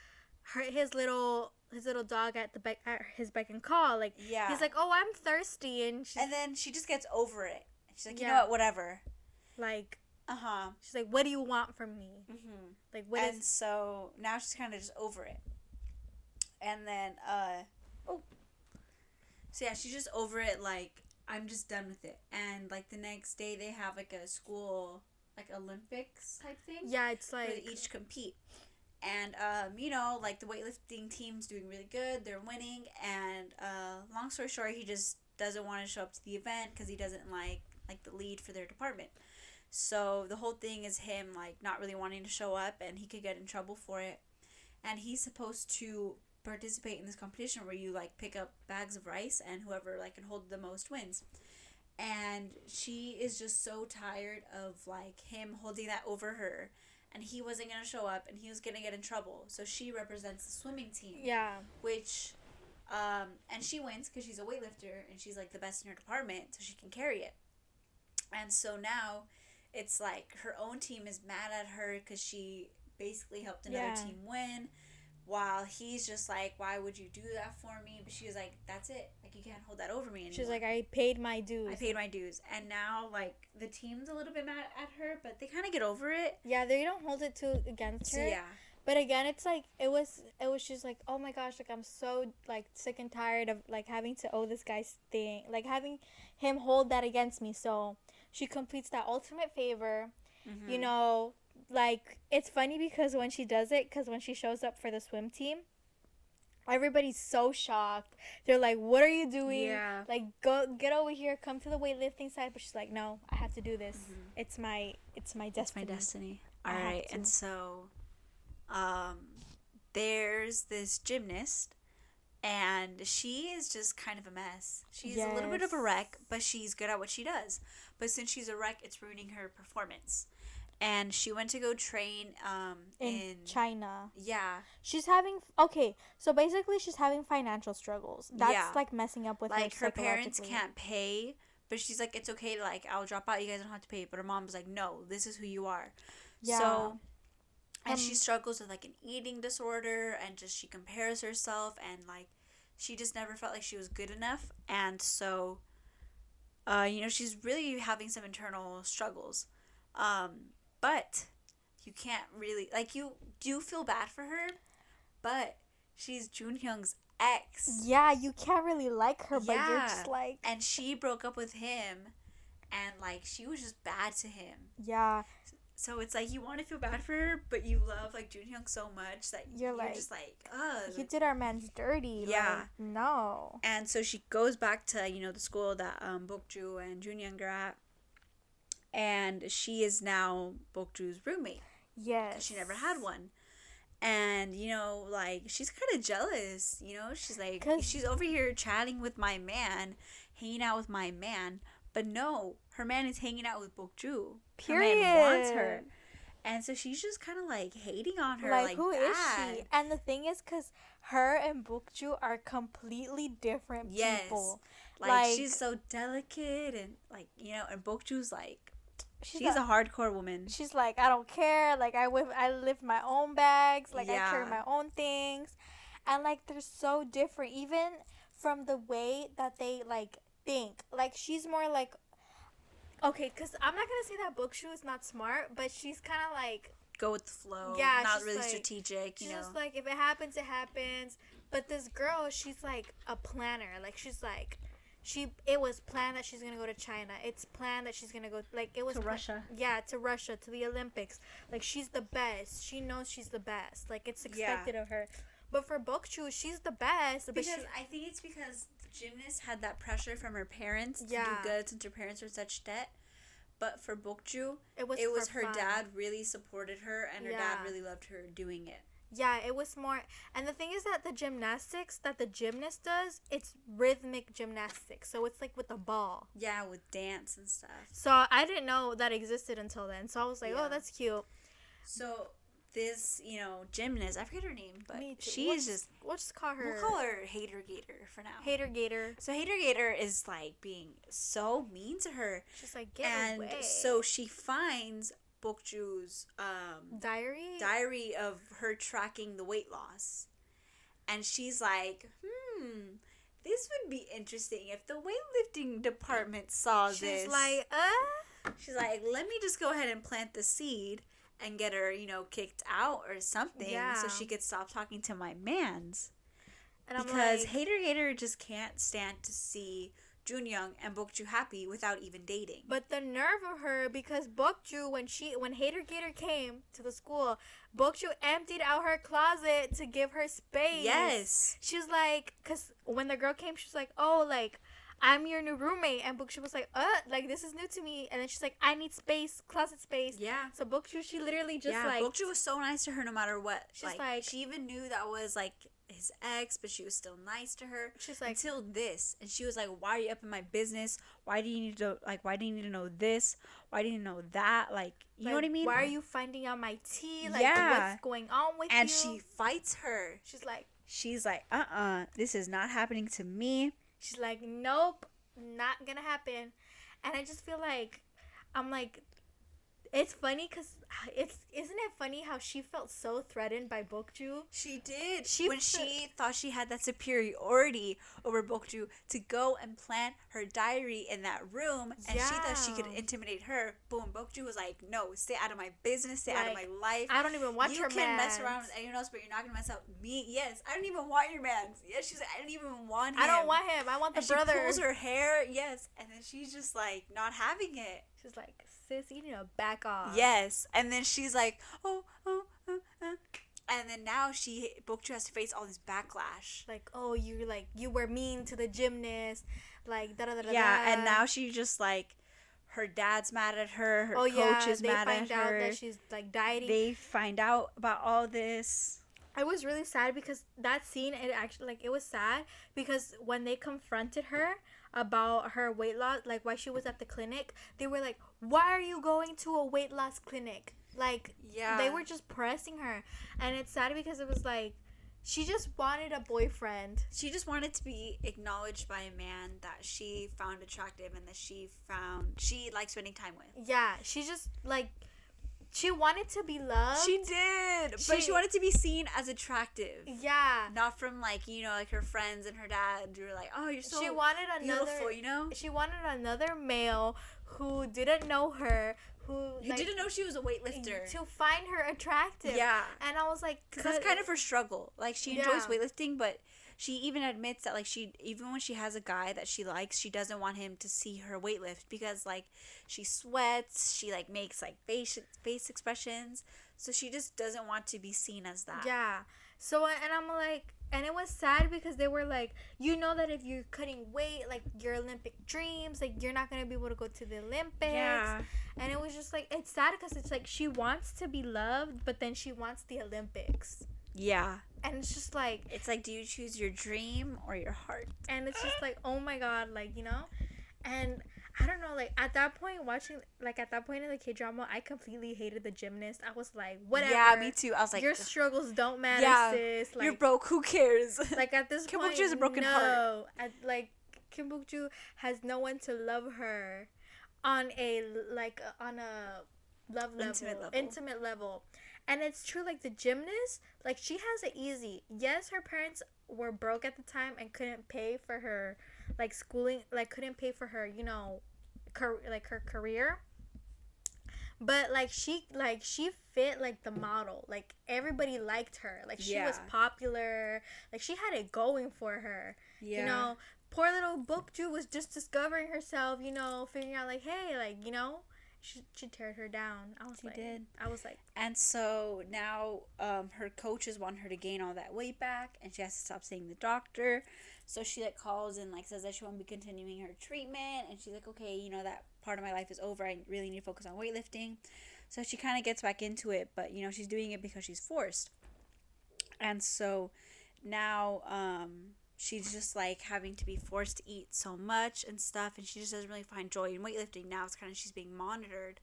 her his little his little dog at the beck at his beck and call. Like Yeah. he's like oh i'm thirsty. And she's and then she just gets over it. She's like, you know what, whatever. Like Uh huh. she's like what do you want from me Mm-hmm. like what is and so now she's kind of just over it. And then, uh, oh. So yeah, she's just over it. Like I'm just done with it. And like the next day, they have like a school like Olympics type thing. yeah it's Where like they each compete. And um, you know, like the weightlifting team's doing really good. They're winning. And uh, long story short, he just doesn't want to show up to the event because he doesn't like like the lead for their department. So the whole thing is him like not really wanting to show up, and he could get in trouble for it. And he's supposed to participate in this competition where you like pick up bags of rice, and whoever like can hold the most wins. And she is just so tired of like him holding that over her and he wasn't gonna show up and he was gonna get in trouble. So she represents the swimming team, yeah which, um, and she wins because she's a weightlifter and she's like the best in her department, so she can carry it. And so now, it's like her own team is mad at her because she basically helped another Yeah. team win, while he's just like, "Why would you do that for me?" But she's like, "That's it. Like you can't hold that over me anymore." she's like i paid my dues I paid my dues, and now like the team's a little bit mad at her, but they kind of get over it. yeah they don't hold it to against her yeah, But again, it's like it was it was just like, oh my gosh, like I'm so like sick and tired of like having to owe this guy's thing, like having him hold that against me. So she completes that ultimate favor. Mm-hmm. You know, like it's funny because when she does it, because when she shows up for the swim team, everybody's so shocked. They're like, "What are you doing? Yeah. Like, go get over here, come to the weightlifting side." But she's like, "No, I have to do this. Mhm. It's my it's my That's my destiny." destiny. I right, and so, um, there's this gymnast, and she is just kind of a mess. She's a little bit of a wreck, but she's good at what she does. But since she's a wreck, it's ruining her performance. And she went to go train um, in, in, China. yeah, She's having okay, so basically she's having financial struggles. That's Yeah. like messing up with like her her parents can't pay but she's like it's okay like i'll drop out you guys don't have to pay but her mom's like no this is who you are Yeah. so and she Um, struggles with like an eating disorder and just she compares herself and like she just never felt like she was good enough and so uh you know she's really having some internal struggles. Um but you can't really like you do feel bad for her but she's Jun Hyung's ex. Yeah, you can't really like her, but you're just like and she broke up with him and like she was just bad to him. Yeah, so it's like you want to feel bad for her but you love like Jun Hyung so much that You're you're, like, just like ugh you did our man's dirty. Yeah. like, no. and so she goes back to you know the school that um Bokju and Jun Hyung are at and she is now Bokju's roommate Yes. she never had one and you know like she's kind of jealous you know she's like, she's over here chatting with my man hanging out with my man but no her man is hanging out with Bokju. Her man wants her. And so she's just kind of like hating on her Like, like, who is bad. she? And the thing is, cause her and Bokju are completely different Yes. people. like, like- she's so delicate and like you know and Bokju's like She's, she's, not- a hardcore woman. She's like i don't care. Like i whip i lift my own bags. Like i carry my own things. And like they're so different. Even from the way that they like think. Like she's more like okay because i'm not gonna say that Bokju is not smart but she's kind of like go with the flow Yeah, not she's really like- strategic you she's know. just like if it happens it happens. But this girl she's like a planner. Like she's like she it was planned that she's gonna go to china. It's planned that she's gonna go like it was To pla- Russia. yeah to russia to the olympics. Like she's the best. She knows she's the best. Like it's Yeah. expected of her. But for Bokju, she's the best. But Because she, I think it's because the gymnast had that pressure from her parents to Yeah. do good since her parents were such debt. But for Bokju, it was it was her fun. dad really supported her and her dad really loved her doing it. Yeah, it was more. And the thing is that the gymnastics that the gymnast does, it's rhythmic gymnastics. So it's like with a ball. Yeah, with dance and stuff. So I didn't know that existed until then. So I was like, oh, Yeah. oh, that's cute. So this, you know, gymnast, I forget her name, but Me too. she We'll is just We'll just call her we'll call her Hater Gator for now. Hater Gator. So Hater Gator is like being so mean to her. She's like, get and away. so she finds Bokju's um diary. diary of her tracking the weight loss. And she's like, hmm, this would be interesting if the weightlifting department saw She's this. like, uh. she's like, let me just go ahead and plant the seed and get her, you know, kicked out or something Yeah. so she could stop talking to my mans. And I'm because like, Hater Hater just can't stand to see Junhyung and Bokju happy without even dating. But the nerve of her, because Bokju, when she when Hater Gator came to the school, Bokju emptied out her closet to give her space. yes. She was like, cause when the girl came, she was like, oh, like I'm your new roommate, and Bokju was like, uh, like this is new to me, and then she's like, I need space, closet space. Yeah. So Bokju, she literally just yeah, like, Bokju was so nice to her no matter what. She's like, like- she even knew that was like his ex, but she was still nice to her she's like, until this. And she was like, "Why are you up in my business? Why do you need to like? Why do you need to know this? Why do you know that? Like, you know what I mean? Why are you finding out my tea? Like, Yeah. what's going on with And you? And she fights her. she's like, She's like, "Uh, uh this is not happening to me." She's like, nope, not gonna happen. And I just feel like, I'm like, it's funny because it's isn't it funny how she felt so threatened by Bokju? She did. She when she thought she had that superiority over Bokju to go and plant her diary in that room, and she thought she could intimidate her. Boom, Bokju was like, "No, stay out of my business. Stay out of my life. I don't even want you your can mess around with anyone else, but you're not gonna mess up me. Yes, I don't even want your man. Yes, she's like, I don't even want him. I don't want him. I want the And she pulls her hair. Yes, and then she's just like not having it. She's like, sis, you need to back off. Yes, and then she's like, oh, oh, oh, oh. and then now she Bokju has to face all this backlash. Like, oh, you like you were mean to the gymnast, like da da da da. Yeah, and now she just like her dad's mad at her. Her oh coach yeah, is they mad find out that she's like dieting. they find out about all this. I was really sad because that scene it actually like it was sad because when they confronted her about her weight loss like why she was at the clinic they were like why are you going to a weight loss clinic? Like Yeah, they were just pressing her. And it's sad because it was like she just wanted a boyfriend. She just wanted to be acknowledged by a man that she found attractive and that she found she liked spending time with. yeah she just like she wanted to be loved She did, but She- she wanted to be seen as attractive, yeah not from like you know like her friends and her dad. Who were like, oh, you're so she wanted another beautiful, you know. she wanted another male who didn't know her who You like, didn't know she was a weightlifter. to find her attractive. Yeah, And I was like, because that's kind of her struggle. Like she enjoys Yeah. weightlifting, but she even admits that like she even when she has a guy that she likes, she doesn't want him to see her weightlift because like she sweats, she like makes like face face expressions, so she just doesn't want to be seen as that. Yeah. So and I'm like, and it was sad because they were like, you know that if you're cutting weight, like your Olympic dreams, like you're not gonna be able to go to the Olympics. Yeah. And it was just like it's sad because it's like she wants to be loved, but then she wants the Olympics, Yeah. and it's just like, It's like, do you choose your dream or your heart? and it's just like, oh my god, like you know, and. I don't know, like at that point, watching, like at that point in the K drama, I completely hated the gymnast. I was like, whatever. Yeah, me too. I was like, your struggles don't matter, Yeah, sis. Like, you're broke. Who cares? like at this Kim point, Bokju has a broken no. heart. At, like Kim Bokju has no one to love her on a like on a love level, Intimate level. intimate level. And it's true, like the gymnast, like she has it easy. Yes, her parents were broke at the time and couldn't pay for her, like schooling, like couldn't pay for her, you know, car- like her career. But like she, like she fit like the model. Like everybody liked her. Like she was popular. Like she had it going for her. yeah. You know, poor little Bokju was just discovering herself. You know, figuring out like, hey, like you know, she, she teared her down. I was She like, did. I was like, And so now um, her coaches want her to gain all that weight back, and she has to stop seeing the doctor. So she like calls and like says that she won't be continuing her treatment, and she's like, okay, you know that part of my life is over. I really need to focus on weightlifting. So she kind of gets back into it, but you know she's doing it because she's forced. And so now um, she's just like having to be forced to eat so much and stuff, and she just doesn't really find joy in weightlifting. Now it's kind of she's being monitored.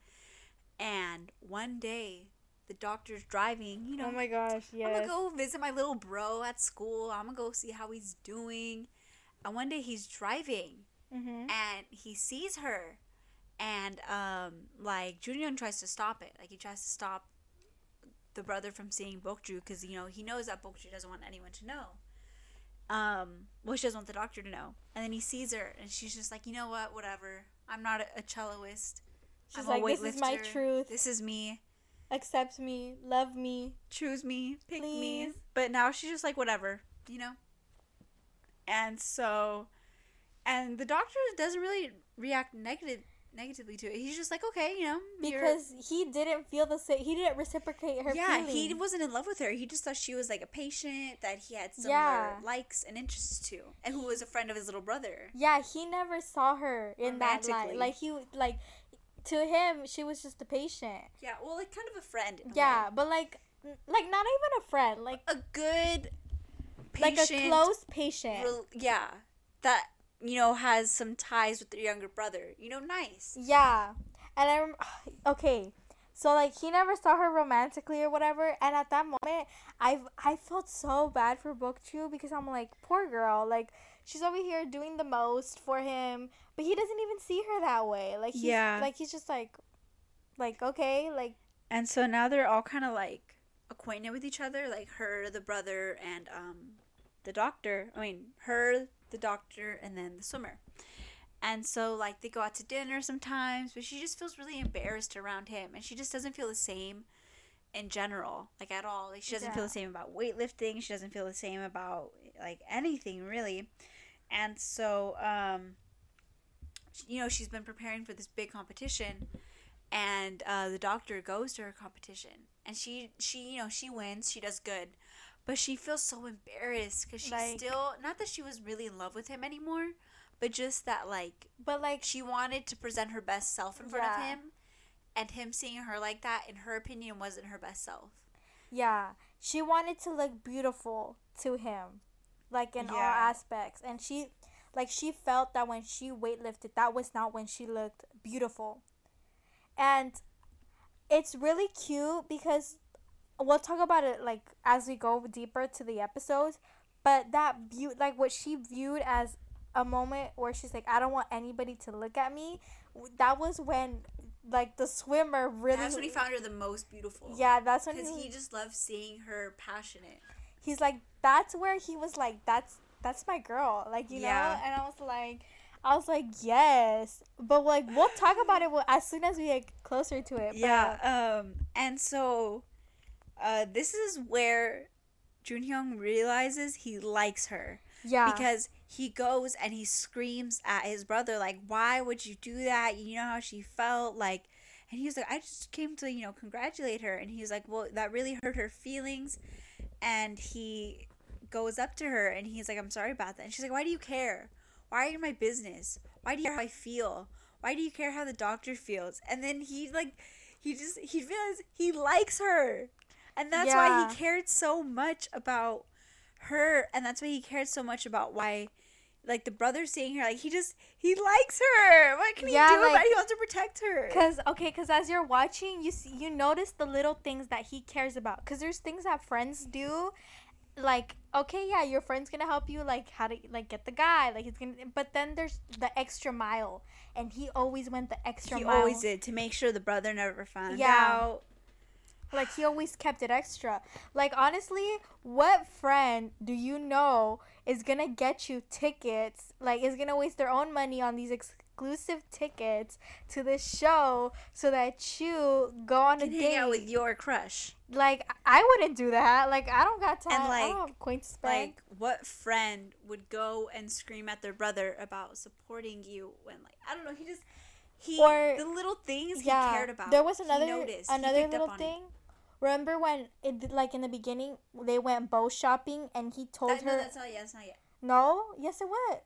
And one day, the doctor's driving, you know, oh my gosh, I'm gonna go visit my little bro at school. I'm gonna go see how he's doing. And one day he's driving mm-hmm. and he sees her, and um, like Junhyung tries to stop it. Like he tries to stop the brother from seeing Bokju because you know he knows that Bokju doesn't want anyone to know. Um, well, she doesn't want the doctor to know. And then he sees her, and she's just like, you know what, whatever. I'm not a, a celloist. She's I'm a like, this is my truth. This is me. Accept me, love me. choose me, pick me. But now she's just like whatever, you know. And so, and the doctor doesn't really react negative negatively to it. He's just like, okay, you know, Because he didn't feel the same. He didn't reciprocate her yeah, feelings. he wasn't in love with her. He just thought she was like a patient that he had similar Yeah. Uh, likes and interests to, and who was a friend of his little brother. Yeah, he never saw her in that light. Like he like to him, she was just a patient. Yeah, well, like kind of a friend. in a Yeah, but like like not even a friend, like a good like a close patient. yeah, that you know has some ties with their younger brother. You know, nice. Yeah. And I'm okay. So like he never saw her romantically or whatever, and at that moment, I I felt so bad for Bokju because I'm like, poor girl, like she's over here doing the most for him, but he doesn't even see her that way. Like he's, Yeah. like he's just like, like okay, like And so now they're all kind of like acquainted with each other, like her, the brother, and um, the doctor. I mean, her, the doctor, and then the swimmer. And so like they go out to dinner sometimes, but she just feels really embarrassed around him, and she just doesn't feel the same in general, like at all. Like she doesn't feel the same about weightlifting. She doesn't feel the same about like anything really. And so um, you know, she's been preparing for this big competition and uh, the doctor goes to her competition and she she you know she wins she does good but she feels so embarrassed because she's Like- still not that she was really in love with him anymore but just that like but like she wanted to present her best self in front of him and him seeing her like that in her opinion wasn't her best self. Yeah, she wanted to look beautiful to him, like in all aspects, and she like she felt that when she weightlifted, that was not when she looked beautiful, and it's really cute because we'll talk about it like as we go deeper to the episodes, but that view like what she viewed as a moment where she's like, I don't want anybody to look at me. That was when like the swimmer really that's when he found her the most beautiful yeah that's when because he, he just loved seeing her passionate he's like that's where he was like that's that's my girl like you Yeah. know and i was like i was like yes but like we'll talk about it as soon as we get closer to it but, Yeah, um, and so, uh, this is where Junhyung realizes he likes her yeah because he goes and he screams at his brother like, "Why would you do that? You know how she felt like." And he was like, "I just came to you know congratulate her," and he's like, "Well, that really hurt her feelings," and he goes up to her and he's like, "I'm sorry about that," and she's like, "Why do you care? Why are you in my business? Why do you care how I feel? Why do you care how the doctor feels?" And then he like, he just he realized he likes her, and that's why he cared so much about her, and that's why he cared so much about why. Like the brother seeing her, like he just he likes her. What can Yeah, he do like- about it? He wants to protect her. Cause okay, cause as you're watching, you see, you notice the little things that he cares about. Cause there's things that friends do, like okay, yeah, your friend's gonna help you, like how to like get the guy, like he's gonna. But then there's the extra mile, and he always went the extra He mile. always did to make sure the brother never found Yeah. out. Like he always kept it extra. Like honestly, what friend do you know is gonna get you tickets? Like is gonna waste their own money on these exclusive tickets to this show so that you go on a Can hang date. out with your crush. like I wouldn't do that. Like I don't got time. I like- don't have a coin to spend. Like, what friend would go and scream at their brother about supporting you when, like, I don't know, he just, he Or- the little things yeah. he cared about. There was he another noticed. Another little thing. it. Remember when it like in the beginning they went bow shopping and he told That, her no, that's not yet. That's not yet. no yes it would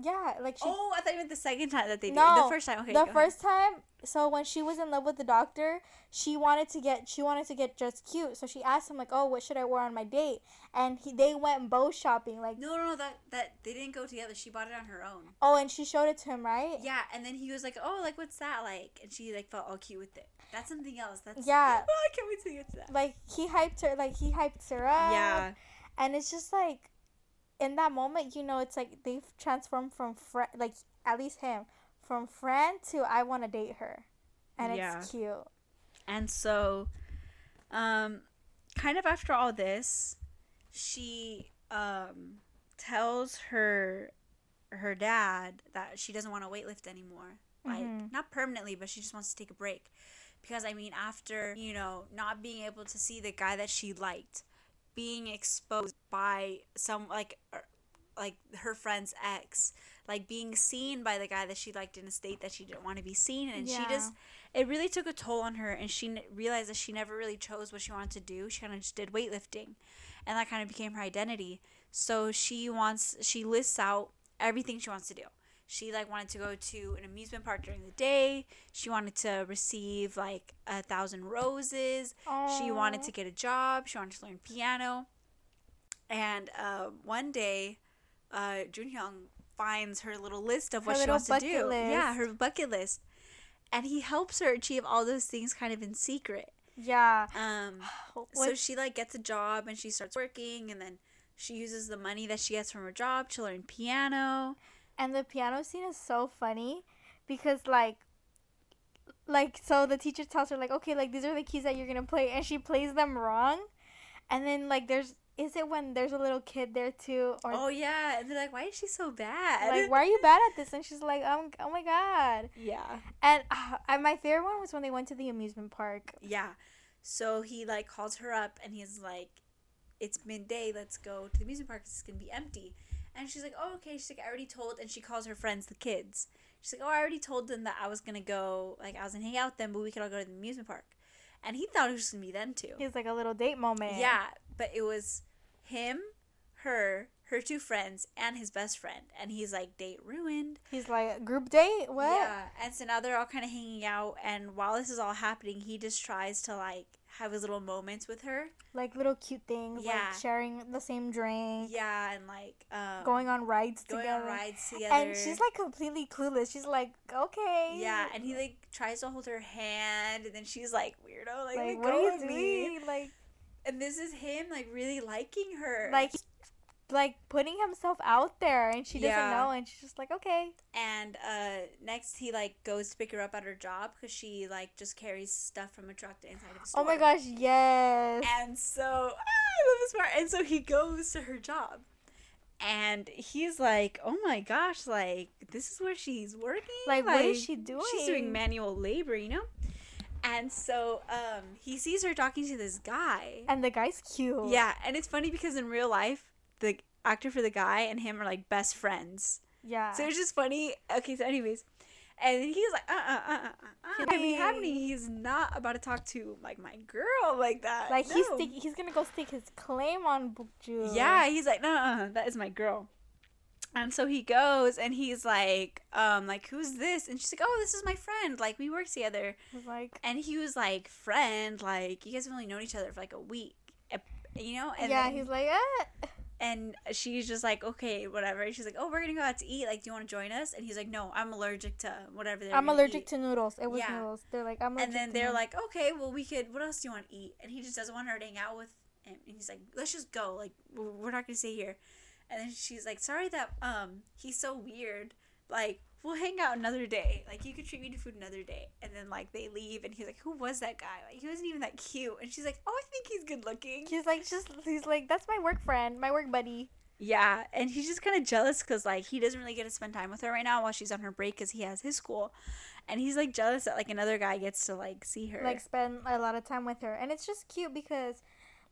yeah like she oh, I thought you meant the second time that they did. No, the first time. Okay, the first time so when she was in love with the doctor she wanted to get she wanted to get just cute so she asked him like oh what should i wear on my date and he they went bow shopping like Ahead. No, no, no. That that they didn't go together. She bought it on her own. oh and she showed it to him right Yeah, and then he was like, "Oh, like what's that like?" And she like felt all cute with it. That's something else. That's Yeah. Oh, I can't wait to get to that. like he hyped her like he hyped her up Yeah, and it's just like in that moment you know it's like they've transformed from friend like at least him from friend to i want to date her and Yeah. it's cute and so, um, kind of after all this, she um tells her her dad that she doesn't want to weightlift anymore. Like Mhm. not permanently, but she just wants to take a break. Because I mean, after you know not being able to see the guy that she liked, being exposed by some like er, like her friend's ex, like being seen by the guy that she liked in a state that she didn't want to be seen, in, and she just it really took a toll on her, and she n- realized that she never really chose what she wanted to do. She kind of just did weightlifting, and that kind of became her identity. So she wants she lists out everything she wants to do. She like wanted to go to an amusement park during the day. She wanted to receive like a thousand roses. She wanted to get a job. She wanted to learn piano. And uh, one day, uh, Junhyung finds her little list of Her what she wants to do. Yeah, her bucket list. And he helps her achieve all those things kind of in secret. yeah Um, so she like gets a job and she starts working, and then she uses the money that she gets from her job to learn piano. And the piano scene is so funny because like like so the teacher tells her like okay like these are the keys that you're gonna play and she plays them wrong and then like there's is it when there's a little kid there too or oh yeah, and they're like, "Why is she so bad?" like why are you bad at this and she's like um oh my god yeah. and uh, my favorite one was when they went to the amusement park Yeah. So he like calls her up and he's like, "It's midday. Let's go to the amusement park It's gonna be empty." And she's like, "Oh, okay." She's like, "I already told." And she calls her friends, the kids. She's like, "Oh, I already told them that I was gonna go. Like, I was gonna hang out with them, but we could all go to the amusement park." And he thought it was just gonna be them two. was like a little date moment Yeah, but it was him, her, her two friends, and his best friend. And he's like, "Date ruined." he's like group date what Yeah, and so now they're all kind of hanging out, and while this is all happening, he just tries to like have his little moments with her. like little cute things Yeah. like sharing the same drink Yeah, and like um, going on rides going together on rides together. and she's like completely clueless she's like okay yeah, and he like tries to hold her hand, and then she's like weirdo, like, like what are you of me." doing like And this is him like really liking her, like like putting himself out there and she doesn't Yeah. know and she's just like okay And uh, next he like goes to pick her up at her job because she like just carries stuff from a truck to inside of a store. oh my gosh yes And so ah, I love this part. And so he goes to her job, and he's like, "Oh my gosh, like this is where she's working. Like, what is she doing? She's doing manual labor, you know." And so um, he sees her talking to this guy. and the guy's cute Yeah, and it's funny because in real life, the actor for the guy and him are like best friends. yeah So it's just funny. Okay, so anyways, and he's like, uh, uh, uh, uh, uh, uh. I mean, happening. He's not about to talk to like my girl like that. like he's No. stick, he's gonna go stake his claim on Bokju Yeah, he's like, no, uh, that is my girl. And so he goes and he's like, um, like who's this? And she's like, oh, this is my friend. Like we work together. like And he was like, friend, like you guys have only known each other for like a week, Uh, you know? And yeah then- he's like eh. And she's just like, okay, whatever. She's like, oh, we're gonna go out to eat. Like, do you want to join us? And he's like, no, I'm allergic to whatever. they're I'm allergic eat." to noodles it was Yeah. noodles they're like I'm allergic And then they're noodles. like, okay, well, we could. What else do you want to eat? And he just doesn't want her to hang out with him. And he's like, let's just go. Like, we're we're not gonna stay here. And then she's like, sorry that um he's so weird. Like, we'll hang out another day. Like, you could treat me to food another day. And then like they leave, and he's like, who was that guy? Like, he wasn't even that cute. And she's like, oh, I think he's good looking. he's like just he's like that's my work friend my work buddy Yeah, and he's just kind of jealous because like he doesn't really get to spend time with her right now while she's on her break because he has his school, and he's like jealous that like another guy gets to like see her. like spend a lot of time with her and it's just cute because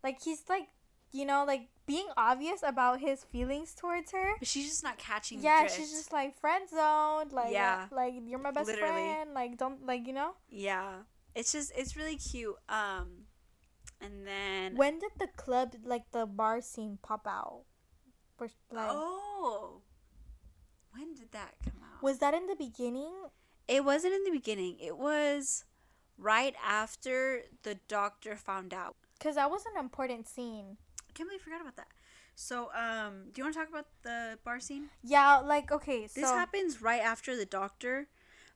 like he's like you know, like being obvious about his feelings towards her. But she's just not catching. Yeah, drift. she's just like friend zoned. Like, Yeah. like you're my best Literally. friend. Like, don't like you know. yeah. It's just it's really cute. Um, and then When did the club, like the bar scene, pop out? For, like, oh, when did that come out? was that in the beginning? It wasn't in the beginning. It was right after the doctor found out. Cause that was an important scene. Can't believe I forgot about that. So, um, do you want to talk about the bar scene? Yeah, like okay, so This happens right after the doctor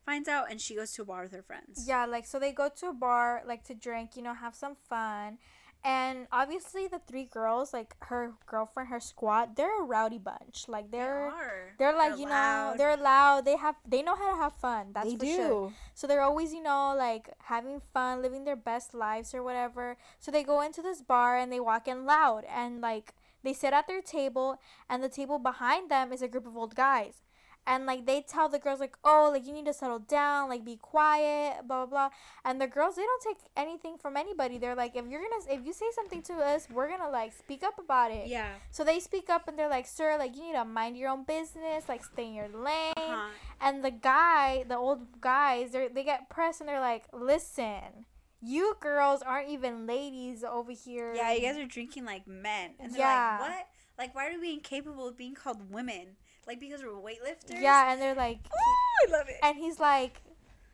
finds out, and she goes to a bar with her friends. Yeah, like so they go to a bar like to drink, you know, have some fun. And obviously the three girls, like her girlfriend, her squad, they're a rowdy bunch. Like they they're are. they're like, They're you loud. know, they're loud. They have they know how to have fun. That's they for do. sure. So they're always, you know, like having fun, living their best lives or whatever. So they go into this bar and they walk in loud and like they sit at their table and the table behind them is a group of old guys. And like they tell the girls like, "Oh, like you need to settle down, like be quiet, blah blah blah." And the girls they don't take anything from anybody. They're like, "If you're to if you say something to us, we're going to like speak up about it." Yeah. So they speak up and they're like, "Sir, like you need to mind your own business, like stay in your lane." Uh-huh. And the guy, the old guys, they they get pressed and they're like, "Listen, you girls aren't even ladies over here." Yeah, you guys are drinking like men, and they're Yeah. like, "What? Like, why are we incapable of being called women? Like because we're weightlifters?" Yeah, and they're like, Ooh, I love it. and he's like,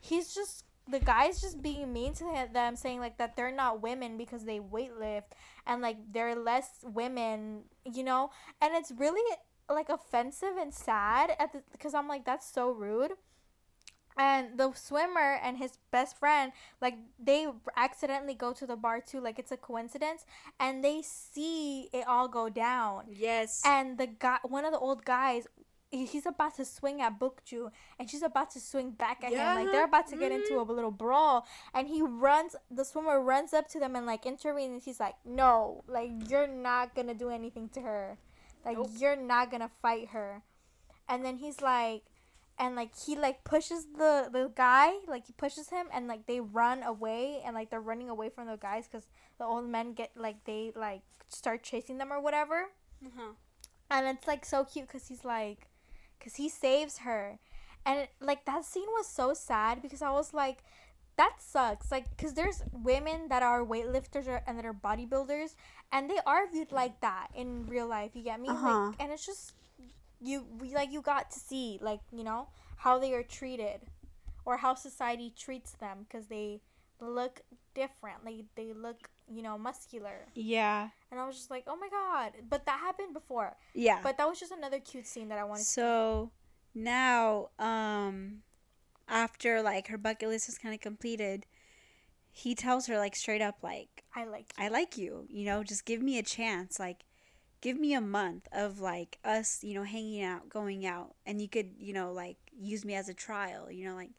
he's just the guy's just being mean to them, saying like that they're not women because they weightlift and like they're less women, you know. And it's really like offensive and sad at the because I'm like that's so rude. And the swimmer and his best friend, like they accidentally go to the bar too, like it's a coincidence, and they see it all go down. Yes. and the guy one of the old guys he's about to swing at Bokju and she's about to swing back at him. Like they're about to get into a little brawl and he runs the swimmer runs up to them and like intervenes and he's like no like you're not gonna do anything to her. Like Nope. you're not gonna fight her. And then he's like and like he like pushes the the guy like he pushes him and like they run away and like they're running away from the guys because the old men get like they like start chasing them or whatever uh-huh. and it's like so cute because he's like because he saves her and it, like that scene was so sad because i was like that sucks like because there's women that are weightlifters or, and that are bodybuilders and they are viewed like that in real life you get me Uh-huh. like and it's just you we, like you got to see like you know how they are treated or how society treats them because they look different like they look you know muscular Yeah. and i was just like oh my god but that happened before Yeah. but that was just another cute scene that I wanted. to So now, um, after like her bucket list is kind of completed, he tells her like straight up like, I like. "I like you. You know, just give me a chance. Like, give me a month of like us, you know, hanging out, going out, and you could, you know, like use me as a trial. You know, like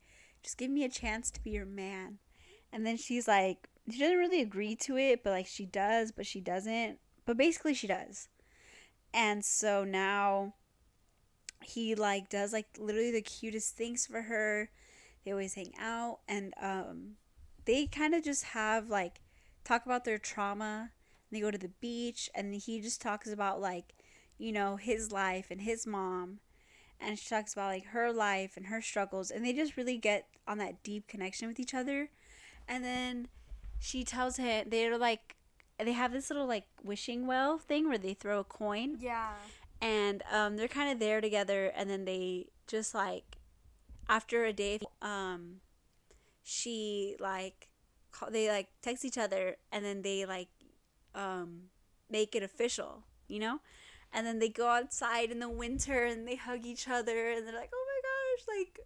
just give me a chance to be your man." And then she's like, she doesn't really agree to it, but like she does, but she doesn't. But basically, she does. And so now he like does like literally the cutest things for her. They always hang out and um they kind of just have like talk about their trauma. They go to the beach and he just talks about like you know his life and his mom and she talks about like her life and her struggles and they just really get on that deep connection with each other. And then she tells him they're like they have this little like wishing well thing where they throw a coin Yeah. and um, they're kind of there together and then they just like after a day um she like call, they like text each other and then they like um make it official you know and then they go outside in the winter and they hug each other and they're like oh my gosh like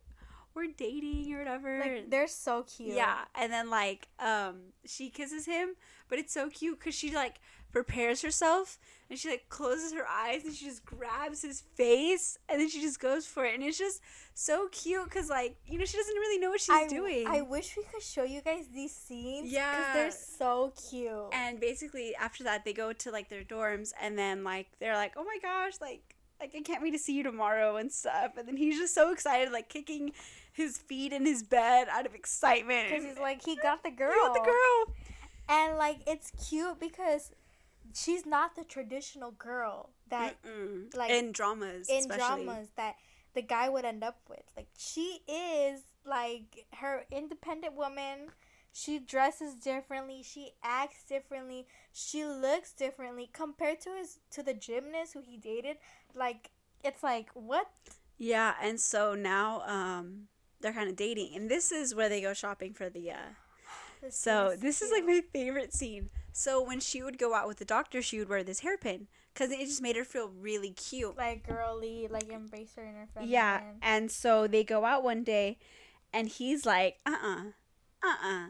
we're dating or whatever Like they're so cute. yeah, and then like um she kisses him, but it's so cute because she like prepares herself and she like closes her eyes and she just grabs his face and then she just goes for it and it's just so cute because like you know she doesn't really know what she's I, doing. I wish we could show you guys these scenes. Yeah. Because they're so cute. and basically after that they go to like their dorms and then like they're like oh my gosh like like I can't wait to see you tomorrow and stuff and then he's just so excited like kicking his feet in his bed out of excitement Because he's like, he got the girl. He got the girl And like, it's cute because she's not the traditional girl that Mm-mm. like, in dramas, in especially. dramas that the guy would end up with. Like she is like her independent woman. She dresses differently. She acts differently. She looks differently compared to his to the gymnast who he dated. Like it's like what? Yeah, and so now um they're kind of dating, and this is where they go shopping for the. uh This So this is like my favorite scene. So when she would go out with the doctor, she would wear this hairpin because it just made her feel really cute. like girly, like embrace her in her feminine. Yeah, and so they go out one day, and he's like, "Uh, uh-uh, uh, uh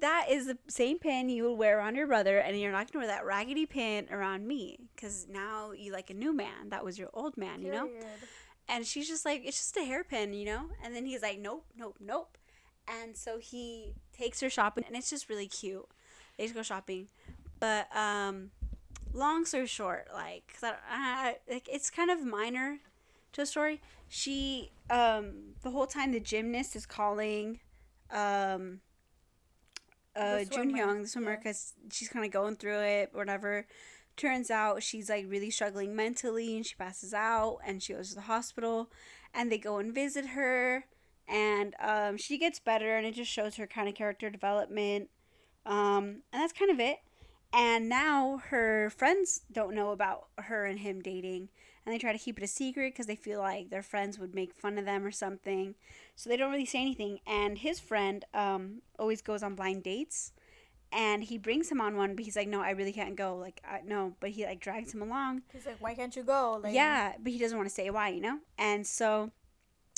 That is the same pin you would wear around your brother, and you're not gonna wear that raggedy pin around me, because now you like a new man. That was your old man, you know." Period. And she's just like, "It's just a hairpin, you know." And then he's like, "Nope, nope, nope." And so he takes her shopping, and it's just really cute. They just go shopping, but um, long story short, like, 'cause I, I, like it's kind of minor to the story. She, um, the whole time the gymnast is calling, um, uh, Jun Hyung, the swimmer, yeah. because she's kind of going through it, whatever. Turns out she's like really struggling mentally, and she passes out, and she goes to the hospital, and they go and visit her, and um, she gets better, and it just shows her kind of character development, um, and that's kind of it. And now her friends don't know about her and him dating, and they try to keep it a secret because they feel like their friends would make fun of them or something. So they don't really say anything. And his friend um, always goes on blind dates, and he brings him on one, but he's like, "No, I really can't go." Like, I, no, but he like drags him along. He's like, why can't you go? Like, yeah, but he doesn't want to say why, you know. And so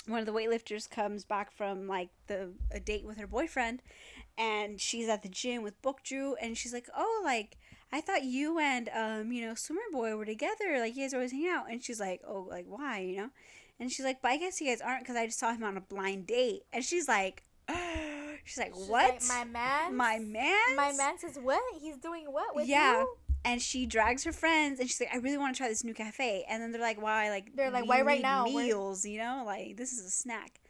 one of the weightlifters comes back from like the a date with her boyfriend, and she's at the gym with Bokju, and she's like, "Oh, like I thought you and um, you know, Swimmer Boy were together. Like you guys always hang out." And she's like, "Oh, like why, you know?" And she's like, "But I guess you guys aren't because I just saw him on a blind date." And she's like, "She's like, She's what? like, my man. My man? My man says what? He's doing what with Yeah. you? And she drags her friends and she's like, I really want to try this new cafe. And then they're like, why? Like, They're like, "Why right now? We're-" Meals, you know? Like, this is a snack.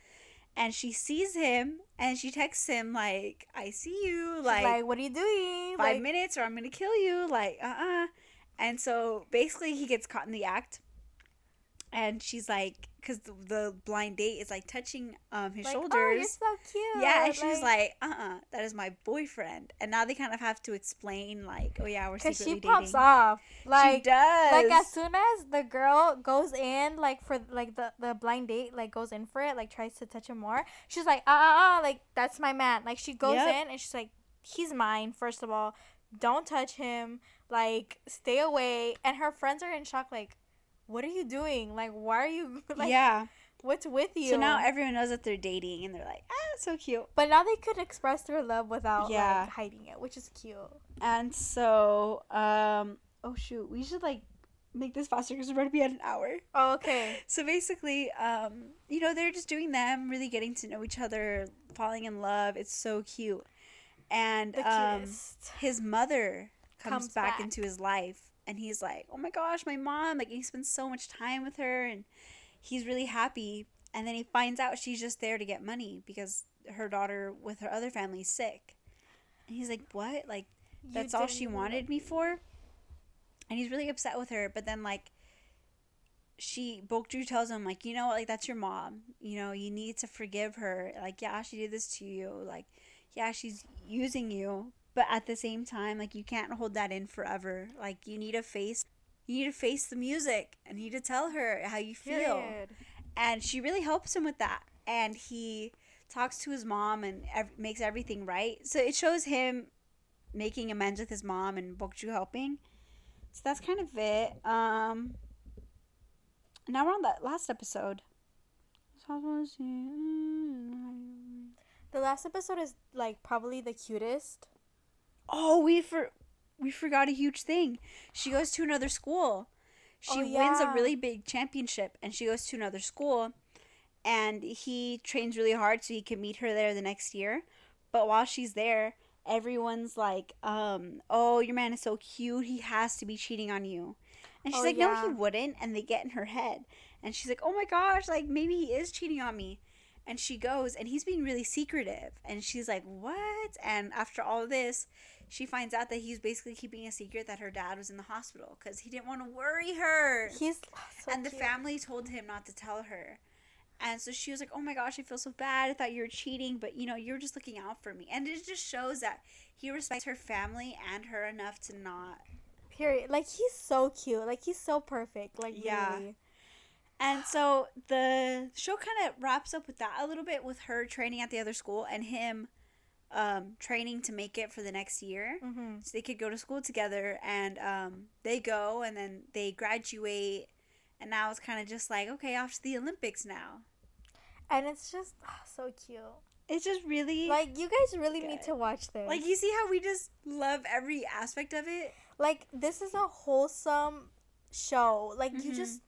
And she sees him and she texts him, like, I see you. Like, like, what are you doing? five like, minutes or I'm going to kill you. Like, uh uh And so basically, he gets caught in the act. And she's like, because the, the blind date is like touching um his like, Oh, you're so cute. Yeah, and she's like, uh uh that is my boyfriend. And now they kind of have to explain, like, oh yeah, we're because she pops dating. off. Like she does. like as soon as the girl goes in, like for like the the blind date, like goes in for it, like tries to touch him more. She's like, uh, uh, uh like that's my man. Like she goes Yep. in and she's like, he's mine. First of all, don't touch him. Like stay away. And her friends are in shock. Like, what are you doing? Like, why are you? Like, yeah. what's with you? So now everyone knows that they're dating, and they're like, ah, so cute. but now they could express their love without Yeah. like hiding it, which is cute. And so, um, oh shoot, we should like make this faster because we're going to be at an hour. Oh, okay. So basically, um, you know, they're just doing them, really getting to know each other, falling in love. It's so cute. And um, his mother comes, Comes back, back. into his life, and he's like, "Oh my gosh, my mom!" Like he spends so much time with her, and he's really happy. And then he finds out she's just there to get money because her daughter with her other family is sick. And he's like, "What? Like that's all she wanted me for?" And he's really upset with her. But then like she Bokju tells him like, you know, like that's your mom. You know, you need to forgive her. Like, yeah, she did this to you. Like, yeah, she's using you, but at the same time, like you can't hold that in forever. Like you need to face you need to face the music and you need to tell her how you feel. Period. And she really helps him with that. And he talks to his mom and ev- makes everything right. So it shows him making amends with his mom and Bokju helping. So that's kind of it. Um now we're on that last episode. The last episode is like probably the cutest. Oh, we for we forgot a huge thing. She goes to another school. She Oh, wins a really big championship and she goes to another school and he trains really hard so he can meet her there the next year. But while she's there, everyone's like, um, "Oh, your man is so cute. He has to be cheating on you." And she's Oh, like, "No, he wouldn't." And they get in her head. And she's like, "Oh my gosh, like maybe he is cheating on me." And she goes, and he's being really secretive. And she's like, What? And after all this, she finds out that he's basically keeping a secret that her dad was in the hospital because he didn't want to worry her. He's oh, so and the cute. family told him not to tell her. And so she was like, Oh my gosh, I feel so bad. I thought you were cheating, but you know, you were just looking out for me. And it just shows that he respects her family and her enough to not. Period. Like he's so cute. Like he's so perfect. Like Yeah. really. And so the show kind of wraps up with that a little bit with her training at the other school and him um, training to make it for the next year. Mm-hmm. So they could go to school together and um, they go and then they graduate. And now it's kind of just like, okay, off to the Olympics now. And it's just ah, so cute. It's just really Like you guys really need to watch this. Like you see how we just love every aspect of it? like this is a wholesome show. Like you Mhm. just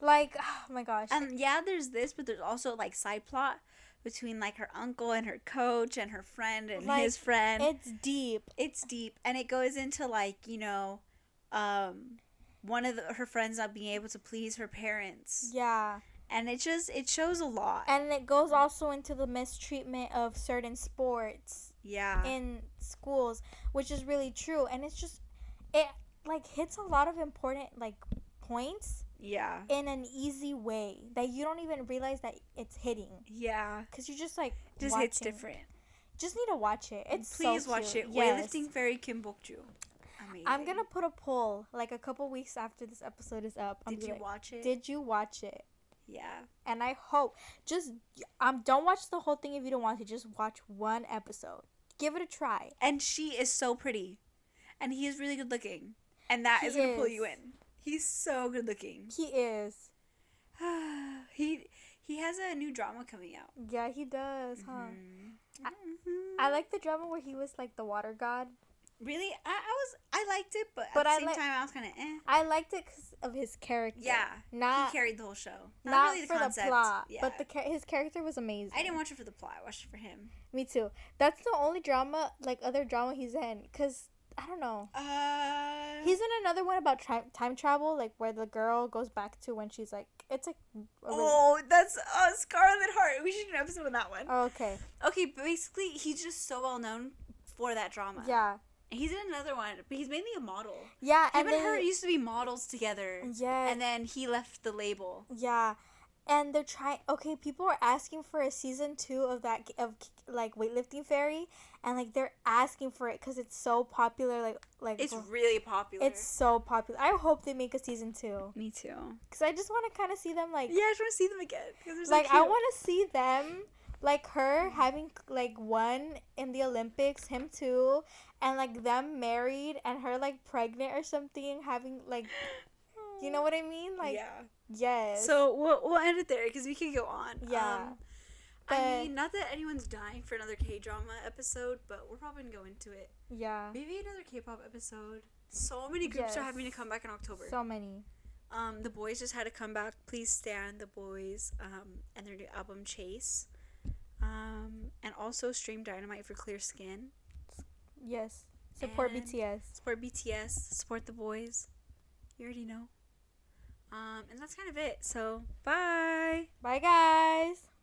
like oh my gosh. And yeah, there's this, but there's also like side plot between like her uncle and her coach and her friend and Like, his friend. it's deep. it's deep and it goes into like, you know, um one of the, her friends not being able to please her parents. Yeah. And it just it shows a lot. And it goes also into the mistreatment of certain sports yeah. in schools, which is really true. And it's just it like hits a lot of important like points yeah. in an easy way that you don't even realize that it's hitting Yeah. because you're just like Just hits different. Just need to watch it. It's Please so watch it. Yes. Weightlifting Fairy Kim Bokju. Amazing. I'm gonna put a poll like a couple weeks after this episode is up. I'm Did you like, watch it? Did you watch it? yeah. And I hope just um don't watch the whole thing if you don't want to. Just watch one episode. Give it a try. And she is so pretty. And he is really good looking. And that He is gonna pull you in. He's so good looking. He is. he he has a new drama coming out. Yeah, he does, huh? Mhm. I- Mhm. I like the drama where he was like the water god. really I, I was I liked it, but, But at the same like- time I was kind of eh. I liked it because of his character. Yeah, not he carried the whole show. Not, not really the for concept. the plot, Yeah. but the his character was amazing. I didn't watch it for the plot. I watched it for him. Me too. That's the only drama, like other drama he's in, cause I don't know. Uh, He's in another one about tri- time travel, like where the girl goes back to when she's like, it's like. a really- oh, that's uh, Scarlet Heart. We should do an episode on that one. Oh, okay. Okay, basically, he's just so well known for that drama. Yeah. He's in another one, but he's mainly a model. Yeah, Him and and her used to be models together. yeah, And then he left the label. yeah, and they're trying. Okay, people are asking for a season two of that of like weightlifting fairy, and like they're asking for it because it's so popular. Like like It's for- really popular. it's so popular. I hope they make a season two me too. because I just want to kind of see them like Yeah, I just want to see them again because they're so like I want to see them like her having like won in the Olympics, him too, and like them married and her like pregnant or something, having like you know what I mean? Like yeah. Yes. So we'll we'll end it there because we could go on. Yeah. Um, I mean, not that anyone's dying for another K drama episode, but we're probably gonna go into it. yeah. Maybe another K-pop episode. So many groups are having to come back in October. So many. Um, the Boyz just had to come back. Please stand the Boyz. Um, and their new album Chase. Um, and also stream Dynamite for Clear Skin. Yes. Support And- BTS. Support BTS. Support the boys. You already know. Um, and that's kind of it. So bye. Bye guys.